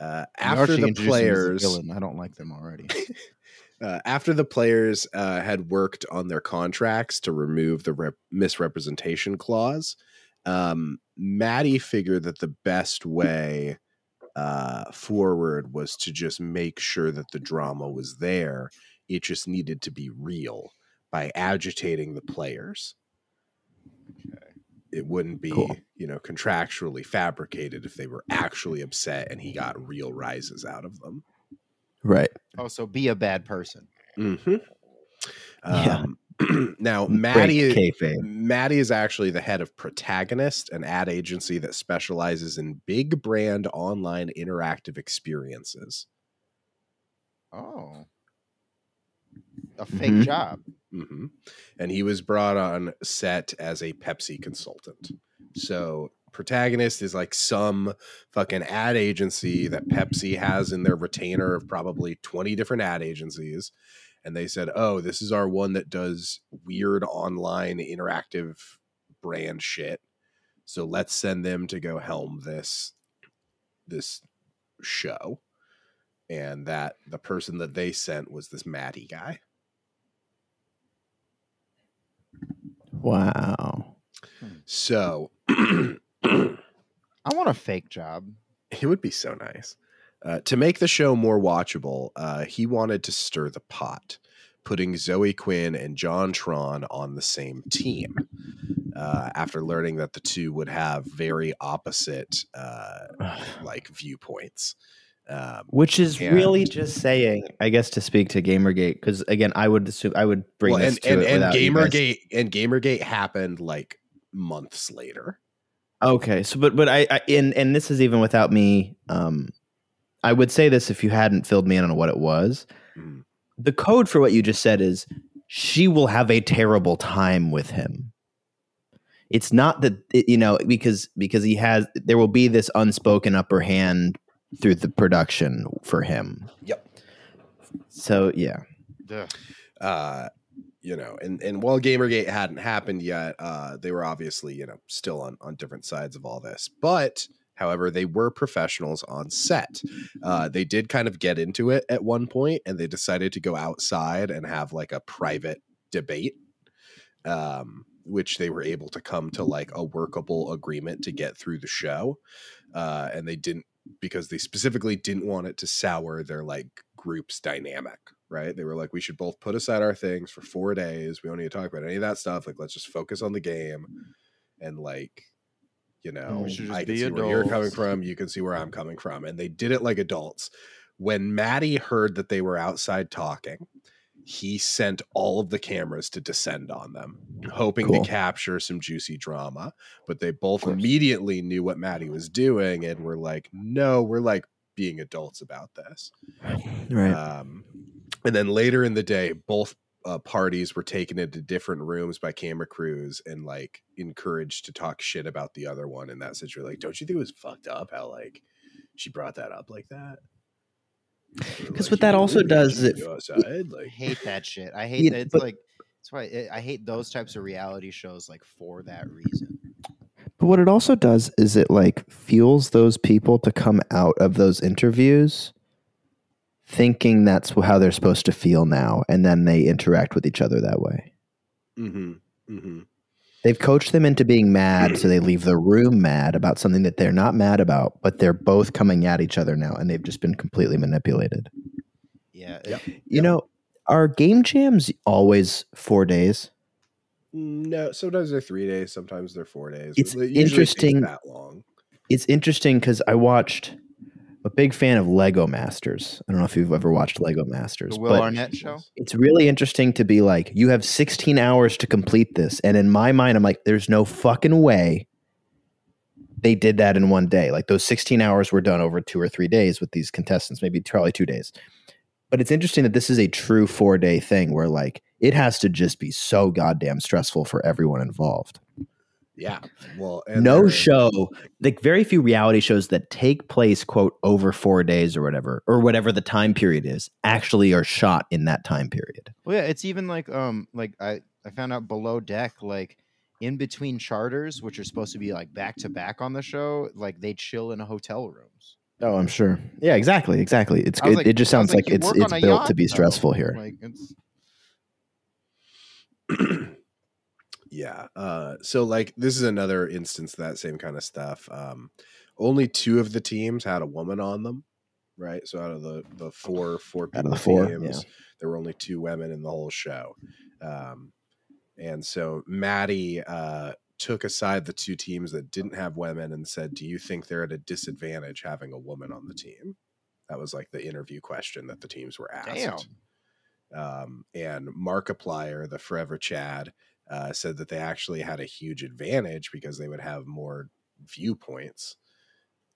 Speaker 5: Uh, after the
Speaker 4: introduced the
Speaker 5: players,
Speaker 4: villain. I don't like them already.
Speaker 5: uh, after the players uh, had worked on their contracts to remove the rep- misrepresentation clause, um, Matti figured that the best way uh, forward was to just make sure that the drama was there. It just needed to be real by agitating the players. Okay. It wouldn't be,
Speaker 3: Cool.
Speaker 5: you know, contractually fabricated if they were actually upset and he got real rises out of them.
Speaker 3: Right.
Speaker 4: Also, be a bad person.
Speaker 5: Mm-hmm.
Speaker 3: Yeah.
Speaker 5: Now,
Speaker 3: Great
Speaker 5: Matti,
Speaker 3: kayfabe.
Speaker 5: Matti is actually the head of Protagonist, an ad agency that specializes in big brand online interactive experiences.
Speaker 4: Oh, a fake
Speaker 3: Mhm.
Speaker 4: job.
Speaker 5: hmm And he was brought on set as a Pepsi consultant. So, Protagonist is like some fucking ad agency that Pepsi has in their retainer of probably 20 different ad agencies. And they said, oh, this is our one that does weird online interactive brand shit. So let's send them to go helm this this show. And that the person that they sent was this Matti guy.
Speaker 3: Wow. Hmm.
Speaker 5: So
Speaker 4: I want a fake job.
Speaker 5: It would be so nice. Uh, to make the show more watchable, uh, he wanted to stir the pot, putting Zoe Quinn and JonTron on the same team. Uh, after learning that the two would have very opposite, uh, like viewpoints. Um,
Speaker 3: Which is
Speaker 5: And-
Speaker 3: really just saying, I guess, to speak to Gamergate, because again, I would assume I would bring
Speaker 5: well,
Speaker 3: this
Speaker 5: and
Speaker 3: to
Speaker 5: and,
Speaker 3: it
Speaker 5: and Gamergate and Gamergate happened like months later.
Speaker 3: Okay, so but but I, I and and this is even without me. Um, I would say this if you hadn't filled me in on what it was.
Speaker 5: Mhm.
Speaker 3: The code for what you just said is she will have a terrible time with him. It's not that it- you know because because he has there will be this unspoken upper hand through the production for him.
Speaker 5: Yep.
Speaker 3: So yeah,
Speaker 4: Ugh.
Speaker 5: uh you know and and while gamergate hadn't happened yet uh they were obviously you know still on on different sides of all this but however they were professionals on set. Uh they did kind of get into it at one point and they decided to go outside and have like a private debate um which they were able to come to like a workable agreement to get through the show. Uh and they didn't because they specifically didn't want it to sour their like group's dynamic right? They were like we should both put aside our things for four days. We don't need to talk about any of that stuff. Like let's just focus on the game and like you know i can see where you're coming from you can see where i'm coming from and they did it like adults when maddie heard that they were outside talking he sent all of the cameras to descend on them hoping
Speaker 3: Cool.
Speaker 5: to capture some juicy drama but they both immediately knew what maddie was doing and were like no we're like being adults about this
Speaker 3: right.
Speaker 5: um, and then later in the day, both uh, parties were taken into different rooms by camera crews and like encouraged to talk shit about the other one in that situation. Like, don't you think it was fucked up how like she brought that up like that?
Speaker 3: Because
Speaker 5: like,
Speaker 3: what that also does
Speaker 5: should
Speaker 3: is it-
Speaker 5: go outside.
Speaker 4: I
Speaker 5: Like,
Speaker 4: hate that shit. I hate
Speaker 3: Yeah,
Speaker 4: that. It's
Speaker 3: but-
Speaker 4: like that's why I- I hate those types of reality shows. Like for that reason.
Speaker 3: But what it also does is it like fuels those people to come out of those interviews thinking that's how they're supposed to feel now, and then they interact with each other that way.
Speaker 5: mm-hmm, mm-hmm.
Speaker 3: They've coached them into being mad, so they leave the room mad about something that they're not mad about, but they're both coming at each other now, and they've just been completely manipulated.
Speaker 4: Yeah.
Speaker 5: Yep.
Speaker 3: You know, are game jams always four days?
Speaker 5: No, sometimes they're three days, sometimes they're four days.
Speaker 3: It's
Speaker 5: It
Speaker 3: interesting-
Speaker 5: that long.
Speaker 3: It's interesting because I watched. A big fan of Lego Masters. I don't know if you've ever watched Lego Masters,
Speaker 4: The Will
Speaker 3: but
Speaker 4: Arnett show.
Speaker 3: it's really interesting to be like, you have 16 hours to complete this. And in my mind, I'm like, there's no fucking way they did that in one day. Like those 16 hours were done over two or three days with these contestants, maybe probably two days. But it's interesting that this is a true four day thing where like it has to just be so goddamn stressful for everyone involved.
Speaker 5: Yeah. Well,
Speaker 3: no show, like very few reality shows that take place, quote, over four days or whatever, or whatever the time period is, actually are shot in that time period.
Speaker 4: Well, yeah, it's even like um like I I found out below deck like in between charters, which are supposed to be like back to back on the show, like they chill in hotel rooms.
Speaker 3: Oh, I'm sure. Yeah, exactly, exactly. It's it,
Speaker 4: like-
Speaker 3: it just sounds like,
Speaker 4: "You
Speaker 3: it's it's built
Speaker 4: yacht,
Speaker 3: to be
Speaker 4: though."
Speaker 3: stressful here.
Speaker 4: Like it's
Speaker 5: yeah. Uh, so like this is another instance of that same kind of stuff. Um, only two of the teams had a woman on them, right? So out of the the four four
Speaker 3: Out of
Speaker 5: people
Speaker 3: the four,
Speaker 5: teams, there were only two women in the whole show. Um, and so Matti uh, took aside the two teams that didn't have women and said, "Do you think they're at a disadvantage having a woman on the team?" That was like the interview question that the teams were asked.
Speaker 4: damn.
Speaker 5: Um, and Markiplier, the Forever Chad, uh, said that they actually had a huge advantage because they would have more viewpoints.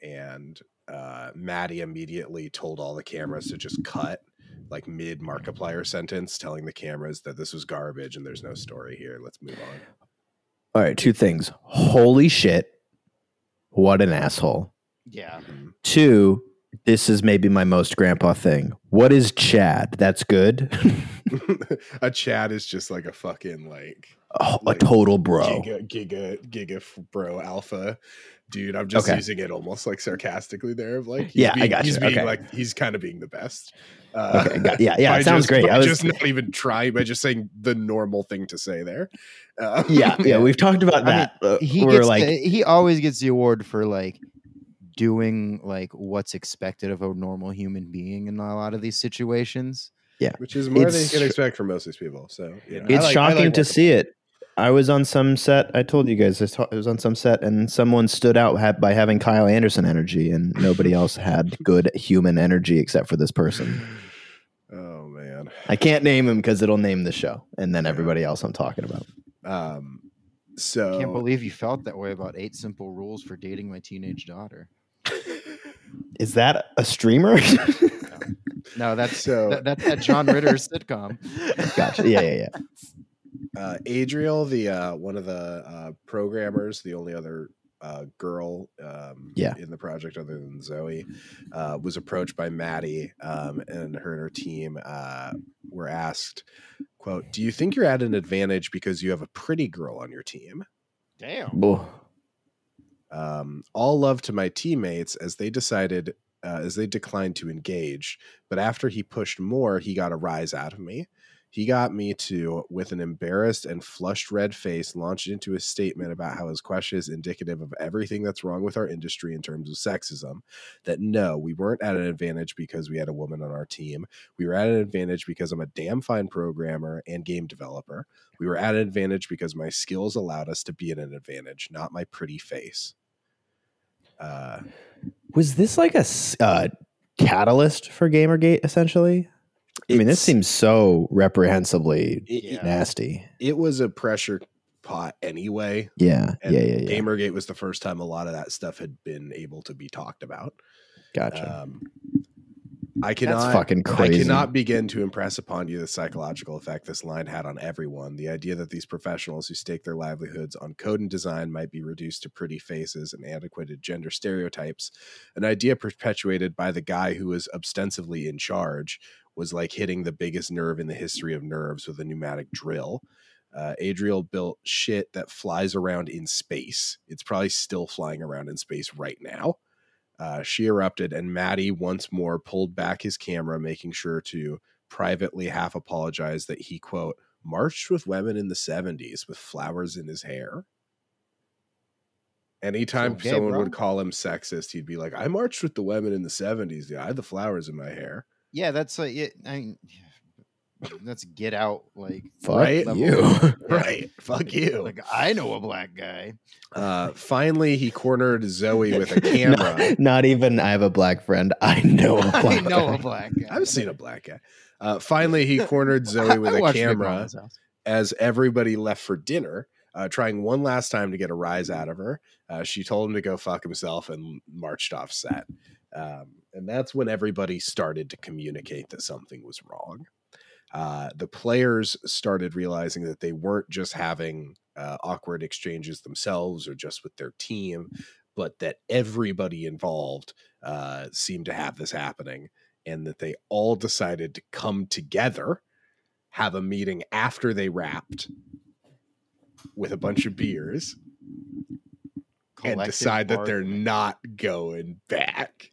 Speaker 5: And uh, Matti immediately told all the cameras to just cut, like mid Markiplier sentence, telling the cameras that this was garbage and there's no story here. Let's move on.
Speaker 3: All right, two things. Holy shit. What an asshole.
Speaker 4: Yeah.
Speaker 3: Two, this is maybe my most grandpa thing. What is Chad? That's good.
Speaker 5: a Chad is just like a fucking like
Speaker 3: oh,
Speaker 5: Like,
Speaker 3: a total bro.
Speaker 5: giga giga giga bro alpha dude i'm just
Speaker 3: Okay.
Speaker 5: using it almost like sarcastically there of like he's
Speaker 3: Yeah, I
Speaker 5: got
Speaker 3: you.
Speaker 5: he's being
Speaker 3: Okay.
Speaker 5: like he's kind of being the best uh,
Speaker 3: Okay, got- yeah, yeah, it sounds
Speaker 5: just,
Speaker 3: great.
Speaker 5: by
Speaker 3: I was-
Speaker 5: just not even trying by just saying the normal thing to say there uh,
Speaker 3: yeah, yeah, we've talked about
Speaker 4: I mean,
Speaker 3: that. Uh,
Speaker 4: He
Speaker 3: we're
Speaker 4: gets
Speaker 3: like,
Speaker 4: the, he always gets the award for like doing like what's expected of a normal human being in a lot of these situations.
Speaker 5: Yeah, which is more than you can expect from most of these people so you know,
Speaker 3: it's
Speaker 5: like-
Speaker 3: shocking
Speaker 5: like
Speaker 3: to see it. I was on some set. I told you guys I saw- I was on some set, and someone stood out ha- by having Kyle Anderson energy, and nobody else had good human energy except for this person.
Speaker 5: oh man
Speaker 3: I can't name him because it'll name the show, and then everybody else I'm talking about.
Speaker 5: um so
Speaker 4: I can't believe you felt that way about eight simple rules for dating my teenage daughter.
Speaker 3: Is that a streamer?
Speaker 4: No, that's
Speaker 5: So-
Speaker 4: that, that's that John Ritter sitcom.
Speaker 3: gotcha. Yeah, yeah, yeah.
Speaker 5: uh, Adriel, the uh, one of the uh, programmers, the only other uh, girl um,
Speaker 3: Yeah.
Speaker 5: in the project other than Zoe, uh, was approached by Matti, um, and her and her team uh, were asked, "quote Do you think you're at an advantage because you have a pretty girl on your team?"
Speaker 4: Damn.
Speaker 3: Bull.
Speaker 5: um, all love to my teammates as they decided uh, as they declined to engage but after he pushed more he got a rise out of me he got me to with an embarrassed and flushed red face launch into a statement about how his question is indicative of everything that's wrong with our industry in terms of sexism that no we weren't at an advantage because we had a woman on our team. We were at an advantage because i'm a damn fine programmer and game developer. We were at an advantage because my skills allowed us to be at an advantage not my pretty face. Uh,
Speaker 3: Was this like a uh, catalyst for Gamergate? Essentially, I mean, this seems so reprehensibly
Speaker 5: it,
Speaker 3: nasty.
Speaker 5: it was a pressure pot anyway.
Speaker 3: Yeah,
Speaker 5: And
Speaker 3: yeah, yeah, yeah.
Speaker 5: Gamergate was the first time a lot of that stuff had been able to be talked about.
Speaker 3: gotcha.
Speaker 5: Um, I cannot
Speaker 3: That's fucking crazy.
Speaker 5: I cannot begin to impress upon you the psychological effect this line had on everyone. The idea that these professionals who stake their livelihoods on code and design might be reduced to pretty faces and antiquated gender stereotypes, an idea perpetuated by the guy who was ostensibly in charge, was like hitting the biggest nerve in the history of nerves with a pneumatic drill. Uh, Adriel built shit that flies around in space. It's probably still flying around in space right now. Uh, she erupted, and Matti once more pulled back his camera, making sure to privately half apologize that he, quote, marched with women in the 70s with flowers in his hair. Anytime
Speaker 4: So gay,
Speaker 5: someone
Speaker 4: bro.
Speaker 5: would call him sexist, he'd be like, I marched with the women in the 70s. Yeah, I had the flowers in my hair.
Speaker 4: Yeah, that's like it. I mean, that's get out like
Speaker 3: Fuck
Speaker 5: right?
Speaker 3: you.
Speaker 5: Right. Fuck you.
Speaker 4: Like I know a black guy.
Speaker 5: Uh, finally, he cornered Zoe with a camera.
Speaker 3: not, not even. I have a black friend. I know a
Speaker 4: I
Speaker 3: black.
Speaker 4: know
Speaker 3: guy.
Speaker 4: a black guy.
Speaker 5: I've seen a black guy. Uh, finally, he cornered Zoe with a camera. As everybody left for dinner, uh, trying one last time to get a rise out of her. Uh, she told him to go fuck himself and marched off set. Um, and that's when everybody started to communicate that something was wrong. Uh, the players started realizing that they weren't just having uh, awkward exchanges themselves or just with their team, but that everybody involved uh, seemed to have this happening and that they all decided to come together, have a meeting after they wrapped with a bunch of beers and decide that they're not going back.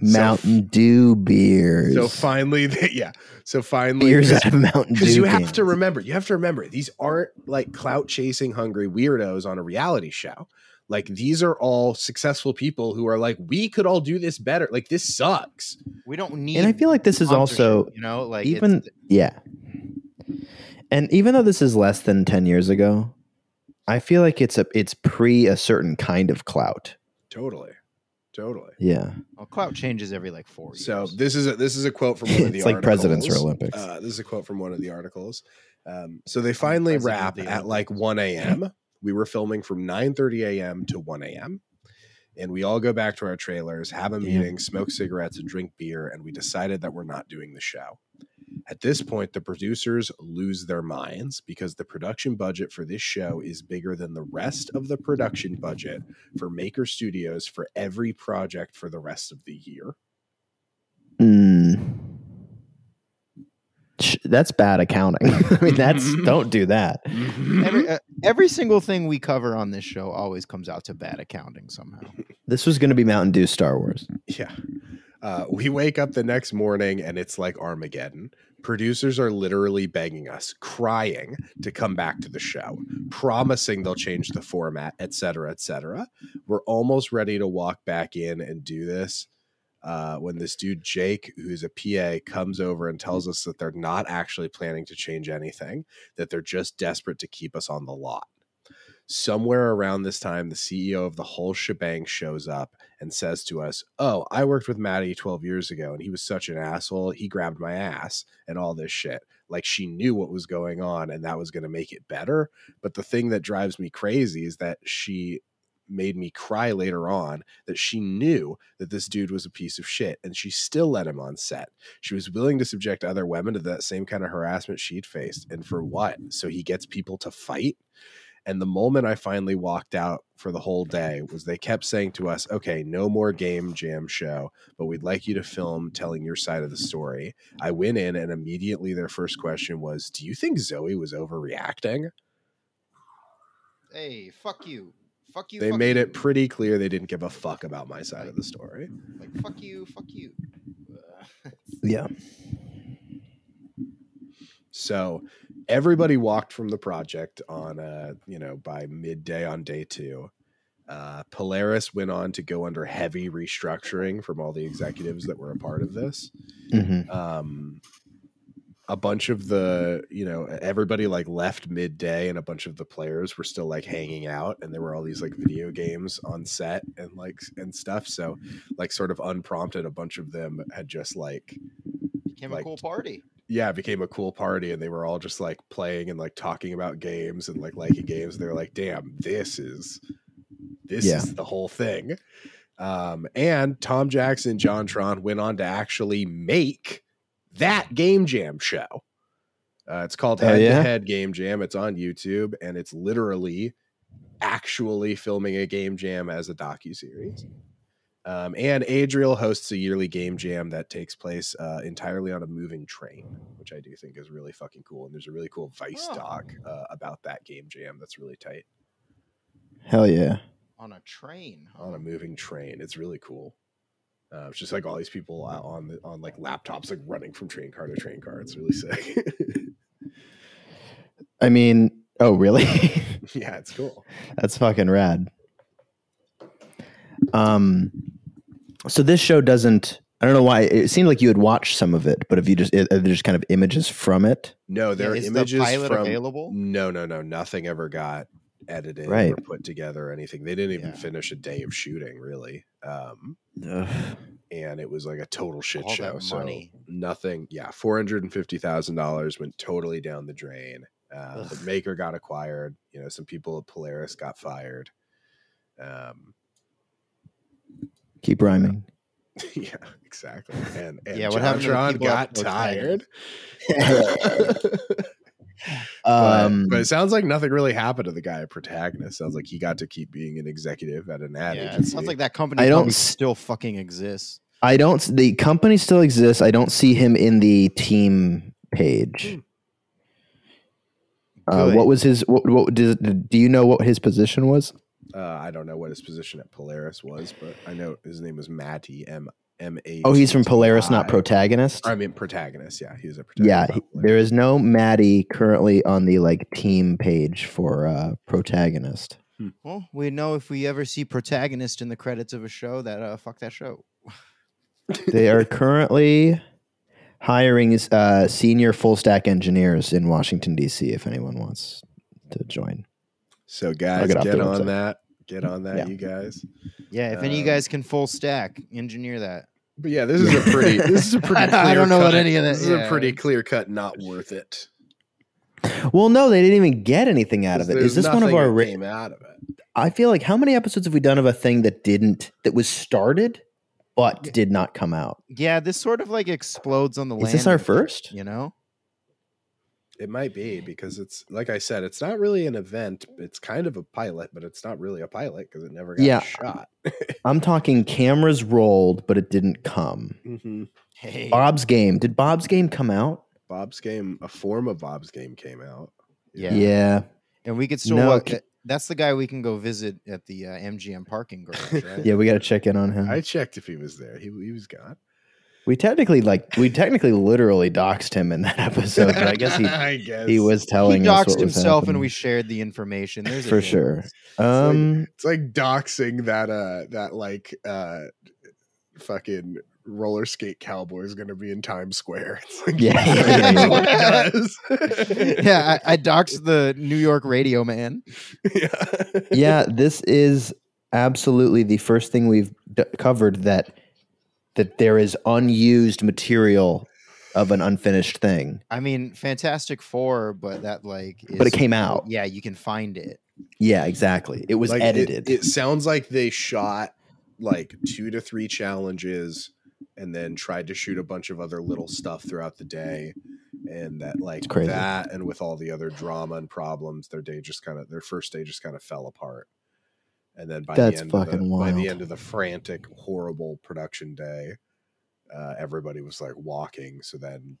Speaker 3: Mountain Dew beers.
Speaker 5: So finally, they, yeah. So finally,
Speaker 3: beers out of Mountain Dew.
Speaker 5: because you have
Speaker 3: cans.
Speaker 5: to remember, you have to remember, these aren't like clout chasing hungry weirdos on a reality show. Like these are all successful people who are like, we could all do this better. Like this sucks.
Speaker 4: We don't need.
Speaker 3: And I feel like this is also
Speaker 4: you know like
Speaker 3: even
Speaker 4: it's,
Speaker 3: yeah. And even though this is less than 10 years ago, I feel like it's a it's pre a certain kind of clout.
Speaker 5: Totally, totally.
Speaker 3: Yeah.
Speaker 4: oh, clout changes every like four years.
Speaker 5: So this is a, this is a quote from one of the articles.
Speaker 3: It's like presidents or. Olympics.
Speaker 5: Uh, this is a quote from one of the articles. Um, so they finally wrap
Speaker 4: the
Speaker 5: at like 1 a.m. We were filming from 9:30 a.m. to 1 a.m. And we all go back to our trailers, have a
Speaker 3: Damn.
Speaker 5: meeting, smoke cigarettes, and drink beer, and we decided that we're not doing the show. At this point, the producers lose their minds because the production budget for this show is bigger than the rest of the production budget for Maker Studios for every project for the rest of the year.
Speaker 3: Mm. That's bad accounting. I mean, that's don't do that.
Speaker 4: every uh, every single thing we cover on this show always comes out to bad accounting somehow.
Speaker 3: This was going to be Mountain Dew Star Wars.
Speaker 5: Yeah. Uh, we wake up the next morning and it's like Armageddon. Producers are literally begging us, crying to come back to the show, promising they'll change the format, et cetera, et cetera. We're almost ready to walk back in and do this uh, when this dude, Jake, who's a PA, comes over and tells us that they're not actually planning to change anything, that they're just desperate to keep us on the lot. Somewhere around this time, the CEO of the whole shebang shows up and says to us, Oh, I worked with Matti 12 years ago and he was such an asshole. He grabbed my ass and all this shit. Like she knew what was going on and that was going to make it better. But the thing that drives me crazy is that she made me cry later on that she knew that this dude was a piece of shit and she still let him on set. She was willing to subject other women to that same kind of harassment she'd faced. And for what? So he gets people to fight? And the moment I finally walked out for the whole mm-hmm. day was they kept saying to us, okay, no more game jam show, but we'd like you to film telling your side of the mm-hmm. story. I went in and immediately their first question was, do you think Zoe was overreacting?
Speaker 4: Hey, fuck you, fuck you.
Speaker 5: They
Speaker 4: fuck
Speaker 5: made
Speaker 4: you.
Speaker 5: it pretty clear they didn't give a fuck about my side of the story.
Speaker 4: like fuck you, fuck you.
Speaker 3: Yeah.
Speaker 5: So everybody walked from the project on uh, you know, by midday on day two. Uh, Polaris went on to go under heavy restructuring from all the executives that were a part of this.
Speaker 3: hmm
Speaker 5: um a bunch of the you know everybody like left midday and a bunch of the players were still like hanging out and there were all these like video games on set and like and stuff so like sort of unprompted a bunch of them had just like
Speaker 4: became a cool party.
Speaker 5: Yeah it became a cool party and they were all just like playing and like talking about games and like liking games they're like damn this is this
Speaker 3: Yeah.
Speaker 5: is the whole thing. Um and tom jackson JonTron went on to actually make that game jam show. Uh, it's called head to head game jam. It's on youtube and it's literally actually filming a game jam as a docu-series um, and Adriel hosts a yearly game jam that takes place uh, entirely on a moving train, which I do think is really fucking cool. And there's a really cool Vice
Speaker 4: Oh.
Speaker 5: doc uh, about that game jam that's really tight
Speaker 3: Hell yeah.
Speaker 4: on a train. huh?
Speaker 5: on a moving train. It's really cool. Uh, it's just like all these people on the, on like laptops, like running from train car to train car. It's really sick.
Speaker 3: I mean, oh, really?
Speaker 5: yeah, it's cool.
Speaker 3: That's fucking rad. Um, so this show doesn't. I don't know why. It seemed like you had watched some of it, but if you just, are there just kind of images from it?
Speaker 5: No, there
Speaker 4: Yeah,
Speaker 5: are
Speaker 4: is
Speaker 5: images
Speaker 4: the pilot
Speaker 5: from.
Speaker 4: available?
Speaker 5: No, no, no. Nothing ever got edited
Speaker 3: Right.
Speaker 5: or put together or anything. They didn't even
Speaker 4: Yeah.
Speaker 5: finish a day of shooting, really. Um, and it was like a total shit
Speaker 4: All that
Speaker 5: show. So nothing. Yeah, four hundred and fifty thousand dollars went totally down the drain. Uh, the maker got acquired. You know, some people at Polaris got fired. Um,
Speaker 3: Keep rhyming.
Speaker 5: yeah, exactly. And, and
Speaker 4: Yeah, what
Speaker 5: John
Speaker 4: happened to the
Speaker 5: got
Speaker 4: at Polaris?
Speaker 5: tired. But,
Speaker 3: Um,
Speaker 5: but it sounds like nothing really happened to the guy at Protagonist. Sounds like he got to keep being an executive at an ad
Speaker 4: Yeah, it
Speaker 5: agency.
Speaker 4: sounds like that company
Speaker 3: I don't s-
Speaker 4: still fucking exists.
Speaker 3: I don't. The company still exists. I don't see him in the team page. Uh, what was his? What, what does, do you know what his position was?
Speaker 5: Uh, I don't know what his position at Polaris was, but I know his name was Matti M M A.
Speaker 3: Oh, he's from Polaris, not protagonist.
Speaker 5: I mean, protagonist. Yeah, he was a protagonist.
Speaker 3: Yeah,
Speaker 5: not
Speaker 3: he-
Speaker 5: Polaris.
Speaker 3: there is no Matti currently on the like team page for uh protagonist.
Speaker 4: Well, we know if we ever see protagonist in the credits of a show that uh fuck that show.
Speaker 3: They are currently hiring uh, senior full stack engineers in Washington D.C. If anyone wants to join.
Speaker 5: So guys,
Speaker 3: get
Speaker 5: get on
Speaker 3: website.
Speaker 5: that. Get on that,
Speaker 3: Yeah.
Speaker 5: you guys.
Speaker 4: Yeah, if any of you
Speaker 5: Um,
Speaker 4: guys can full stack, engineer that.
Speaker 5: But yeah, this is a pretty. This is a pretty. Clear
Speaker 4: I don't know what
Speaker 5: cut-
Speaker 4: any of that-
Speaker 5: This is
Speaker 4: yeah.
Speaker 5: a pretty clear cut. Not worth it.
Speaker 3: Well, no, they didn't even get anything out of it. Is this one of our? Ra-
Speaker 5: came out of it?
Speaker 3: I feel like how many episodes have we done of a thing that didn't that was started but did not come out?
Speaker 4: Yeah, this sort of like explodes on the
Speaker 3: Is this our first?
Speaker 4: You know?
Speaker 5: It might be because it's like I said, it's not really an event. It's kind of a pilot, but it's not really a pilot because it never got
Speaker 3: Yeah.
Speaker 5: shot.
Speaker 3: I'm talking cameras rolled, but it didn't come.
Speaker 5: hmm
Speaker 4: Hey,
Speaker 3: Bob's game. Did Bob's game come out?
Speaker 5: Bob's game, a form of Bob's game, came out.
Speaker 4: Yeah.
Speaker 3: Yeah.
Speaker 4: and we could still.
Speaker 3: No,
Speaker 4: walk, that's the guy we can go visit at the uh, MGM parking garage, right?
Speaker 3: Yeah, we got to check in on him.
Speaker 5: I checked if he was there. He he was gone.
Speaker 3: We technically like we technically literally doxed him in that episode, but I guess he
Speaker 5: I guess
Speaker 3: he was
Speaker 4: He
Speaker 3: telling us
Speaker 4: doxed
Speaker 3: what was
Speaker 4: himself, and we shared the information. There's
Speaker 3: for sure.
Speaker 4: difference.
Speaker 3: Um,
Speaker 5: It's like doxing that uh that like uh fucking roller skate cowboy is going to be in Times Square. It's like,
Speaker 3: Yeah, yeah, yeah, yeah.
Speaker 5: what he does.
Speaker 4: yeah, I, I doxed the New York radio man.
Speaker 5: yeah.
Speaker 3: yeah, this is absolutely the first thing we've d- covered that that there is unused material of an unfinished thing.
Speaker 4: I mean, Fantastic Four, but that like, is,
Speaker 3: But it came out.
Speaker 4: Yeah, you can find it.
Speaker 3: Yeah, exactly. It was
Speaker 5: Like,
Speaker 3: edited.
Speaker 5: It, sounds like they shot like two to three challenges and then tried to shoot a bunch of other little stuff throughout the day. And that like
Speaker 3: crazy.
Speaker 5: that and with all the other drama and problems, their day just kind of their first day just kind of fell apart. And then by
Speaker 3: That's
Speaker 5: the end of the,
Speaker 3: fucking
Speaker 5: by the end of the frantic, horrible production day, uh, everybody was like walking. So then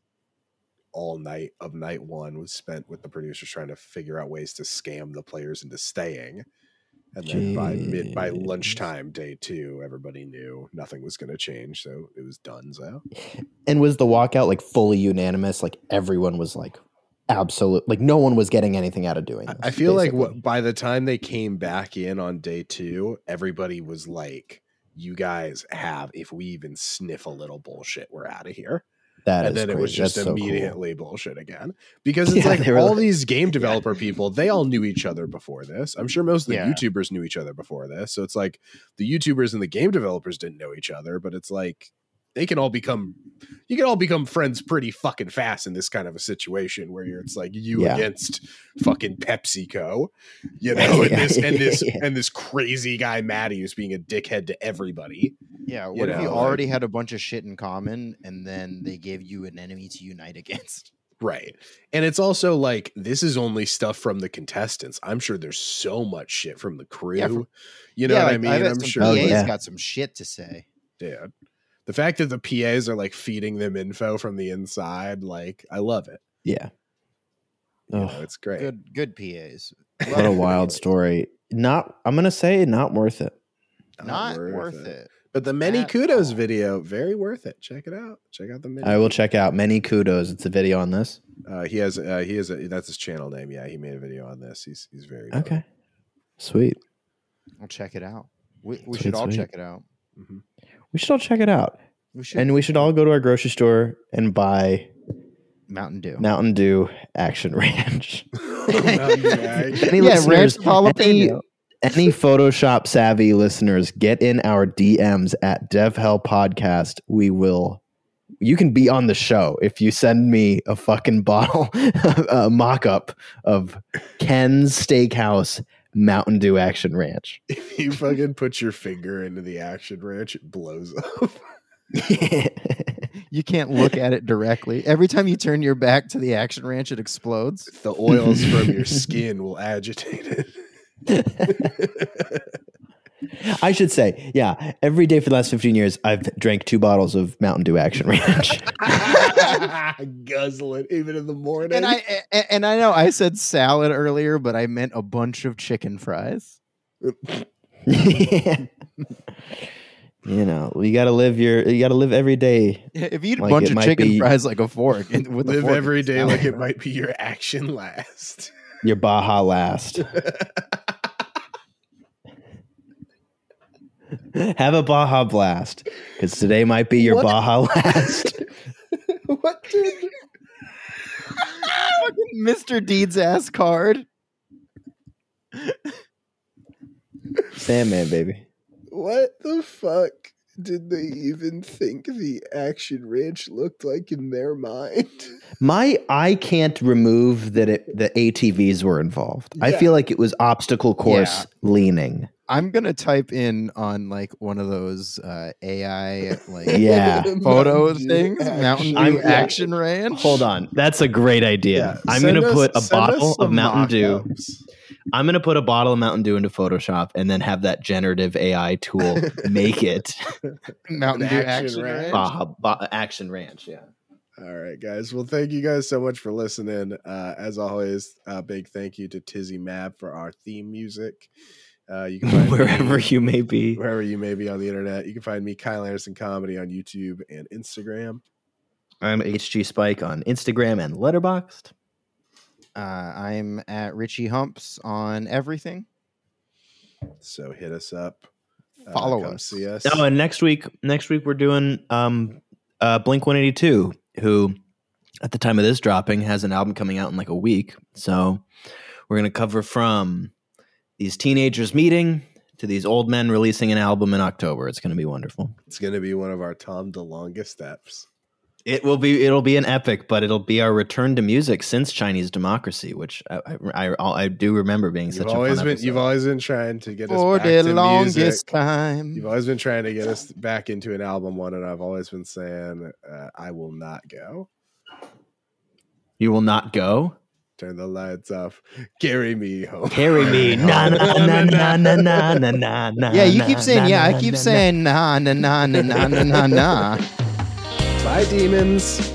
Speaker 5: all night of night one was spent with the producers trying to figure out ways to scam the players into staying. And then by mid by lunchtime day two, everybody knew nothing was going to change, so it was done. So
Speaker 3: and was the walkout like fully unanimous? Like everyone was like absolute like no one was getting anything out of doing this.
Speaker 5: I feel like
Speaker 3: basically.
Speaker 5: what, by the time they came back in on day two, everybody was like, "You guys have, if we even sniff a little bullshit, we're out of here."
Speaker 3: that
Speaker 5: and
Speaker 3: is
Speaker 5: then it was just
Speaker 3: That's so cool.
Speaker 5: immediately bullshit again because it's
Speaker 3: Yeah,
Speaker 5: like all
Speaker 3: like-
Speaker 5: these game developer people they all knew each other before this i'm sure most of the
Speaker 4: Yeah.
Speaker 5: youtubers knew each other before this so it's like the youtubers and the game developers didn't know each other but it's like they can all become you can all become friends pretty fucking fast in this kind of a situation where you're it's like you
Speaker 3: Yeah.
Speaker 5: against fucking PepsiCo, you know, and this and this
Speaker 3: yeah.
Speaker 5: and this crazy guy Matti who's being a dickhead to everybody.
Speaker 4: Yeah,
Speaker 5: You
Speaker 4: what if you already
Speaker 5: like-
Speaker 4: had a bunch of shit in common, and then they gave you an enemy to unite against?
Speaker 5: Right. And it's also like this is only stuff from the contestants. I'm sure there's so much shit from the crew.
Speaker 4: Yeah, from-
Speaker 5: you know
Speaker 4: yeah,
Speaker 5: what I mean?
Speaker 4: bet
Speaker 5: I'm
Speaker 4: some
Speaker 5: sure
Speaker 3: Oh,
Speaker 4: PA's
Speaker 3: yeah.
Speaker 4: got some shit to say.
Speaker 5: dude. The fact that the PAs are like feeding them info from the inside, like I love it.
Speaker 3: Yeah.
Speaker 5: You
Speaker 3: Oh,
Speaker 5: know, it's great.
Speaker 4: Good, good PAs.
Speaker 3: what a wild story. Not I'm gonna say not worth it.
Speaker 4: Not worth, it.
Speaker 5: But the many
Speaker 4: at
Speaker 5: kudos
Speaker 4: all.
Speaker 5: video, very worth it. Check it out. Check out the many.
Speaker 3: I will check out many kudos. It's a video on this.
Speaker 5: Uh, he has uh, he has a, that's his channel name. Yeah, he made a video on this. He's he's very good.
Speaker 3: Okay. Sweet.
Speaker 4: I'll check it out. We, we
Speaker 3: Sweet,
Speaker 4: should all
Speaker 3: sweet.
Speaker 4: check it out.
Speaker 5: Mhm.
Speaker 3: We should all check it out.
Speaker 4: We should.
Speaker 3: And we should all go to our grocery store and buy
Speaker 4: Mountain Dew.
Speaker 3: Mountain Dew Action Ranch.
Speaker 5: Mountain Dew Action.
Speaker 3: Any
Speaker 4: yeah,
Speaker 3: listeners,
Speaker 4: ranch
Speaker 3: any,
Speaker 4: jalapeno.
Speaker 3: any Photoshop savvy listeners, get in our DMs at DevHell Podcast. We will. You can be on the show if you send me a fucking bottle, a mock up of Ken's Steakhouse Mountain Dew Action Ranch.
Speaker 5: if you fucking put your finger into the action ranch, it blows up.
Speaker 4: you can't look at it directly. Every time you turn your back to the action ranch, it explodes.
Speaker 5: The oils from your skin will agitate it.
Speaker 3: I should say, yeah, every day for the last 15 years, I've drank two bottles of Mountain Dew Action Ranch.
Speaker 5: Guzzle it even in the morning.
Speaker 4: And I a- and I know I said salad earlier, but I meant a bunch of chicken fries.
Speaker 3: you know, you got to live your, you got to live every day.
Speaker 4: If you eat a
Speaker 3: Like
Speaker 4: bunch of chicken
Speaker 3: be-
Speaker 4: fries like a fork, and with a
Speaker 5: live
Speaker 4: fork,
Speaker 5: every
Speaker 4: it's
Speaker 5: day
Speaker 4: salad
Speaker 5: like it
Speaker 4: fries.
Speaker 5: might be your action last.
Speaker 3: Your Baja last. Have a Baja blast because today might be your
Speaker 5: What?
Speaker 3: Baja last.
Speaker 5: what did
Speaker 4: Fucking Mr. Deeds ass card.
Speaker 3: Sandman, baby.
Speaker 5: what the fuck did they even think the action ranch looked like in their mind?
Speaker 3: My I can't remove that it the ATVs were involved. I feel like it was obstacle course leaning.
Speaker 4: I'm gonna type in on like one of those uh, AI like
Speaker 3: Yeah.
Speaker 4: photo
Speaker 5: Mountain
Speaker 4: things,
Speaker 5: action.
Speaker 4: Mountain Dew
Speaker 3: I'm- yeah.
Speaker 4: Action Ranch.
Speaker 3: Hold on. That's a great idea.
Speaker 5: Yeah,
Speaker 3: I'm
Speaker 5: send
Speaker 3: going to
Speaker 5: us-
Speaker 3: put a bottle of Mountain Dew.
Speaker 5: mock-ups.
Speaker 3: I'm going to put a bottle of Mountain Dew into Photoshop and then have that generative AI tool make it
Speaker 4: Mountain Dew
Speaker 5: Action
Speaker 4: Action
Speaker 5: Ranch.
Speaker 4: Ranch.
Speaker 3: Baja, Ba- Action Ranch. Yeah.
Speaker 5: All right, guys. Well, thank you guys so much for listening. Uh, as always, a big thank you to Tizzy Mab for our theme music. Uh, you can find
Speaker 3: Wherever
Speaker 5: me,
Speaker 3: you may be.
Speaker 5: wherever you may be on the internet, you can find me, Kyle Anderson Comedy, on YouTube and Instagram.
Speaker 3: I'm HG Spike on Instagram and Letterboxd.
Speaker 4: Uh, I'm at Richie Humps on everything.
Speaker 5: So hit us up. Uh,
Speaker 4: Follow
Speaker 5: come
Speaker 4: us.
Speaker 5: See us.
Speaker 3: Oh, and next week, next week we're doing um, uh, Blink 182, who at the time of this dropping has an album coming out in like a week. So we're gonna cover from these teenagers meeting to these old men releasing an album in October. It's gonna be wonderful.
Speaker 5: It's going to be one of our Tom DeLonga steps.
Speaker 3: It will be it'll be an epic, but it'll be our return to music since Chinese democracy, which I I, I, I do remember being
Speaker 5: You've
Speaker 3: such a
Speaker 5: always
Speaker 3: fun
Speaker 5: been
Speaker 3: episode.
Speaker 5: you've always been trying to get us
Speaker 4: For
Speaker 5: back
Speaker 4: the
Speaker 5: to
Speaker 4: longest
Speaker 5: music.
Speaker 4: time.
Speaker 5: You've always been trying to get us back into an album one, and I've always been saying uh, I will not go.
Speaker 3: you will not go.
Speaker 5: Turn the lights off. Carry me home.
Speaker 3: Carry me, na na na na na na na na na.
Speaker 4: Yeah, you keep saying yeah. I keep
Speaker 3: na, na.
Speaker 4: saying nah, nah, nah, nah, nah, nah, nah, nah.
Speaker 5: Bye, demons.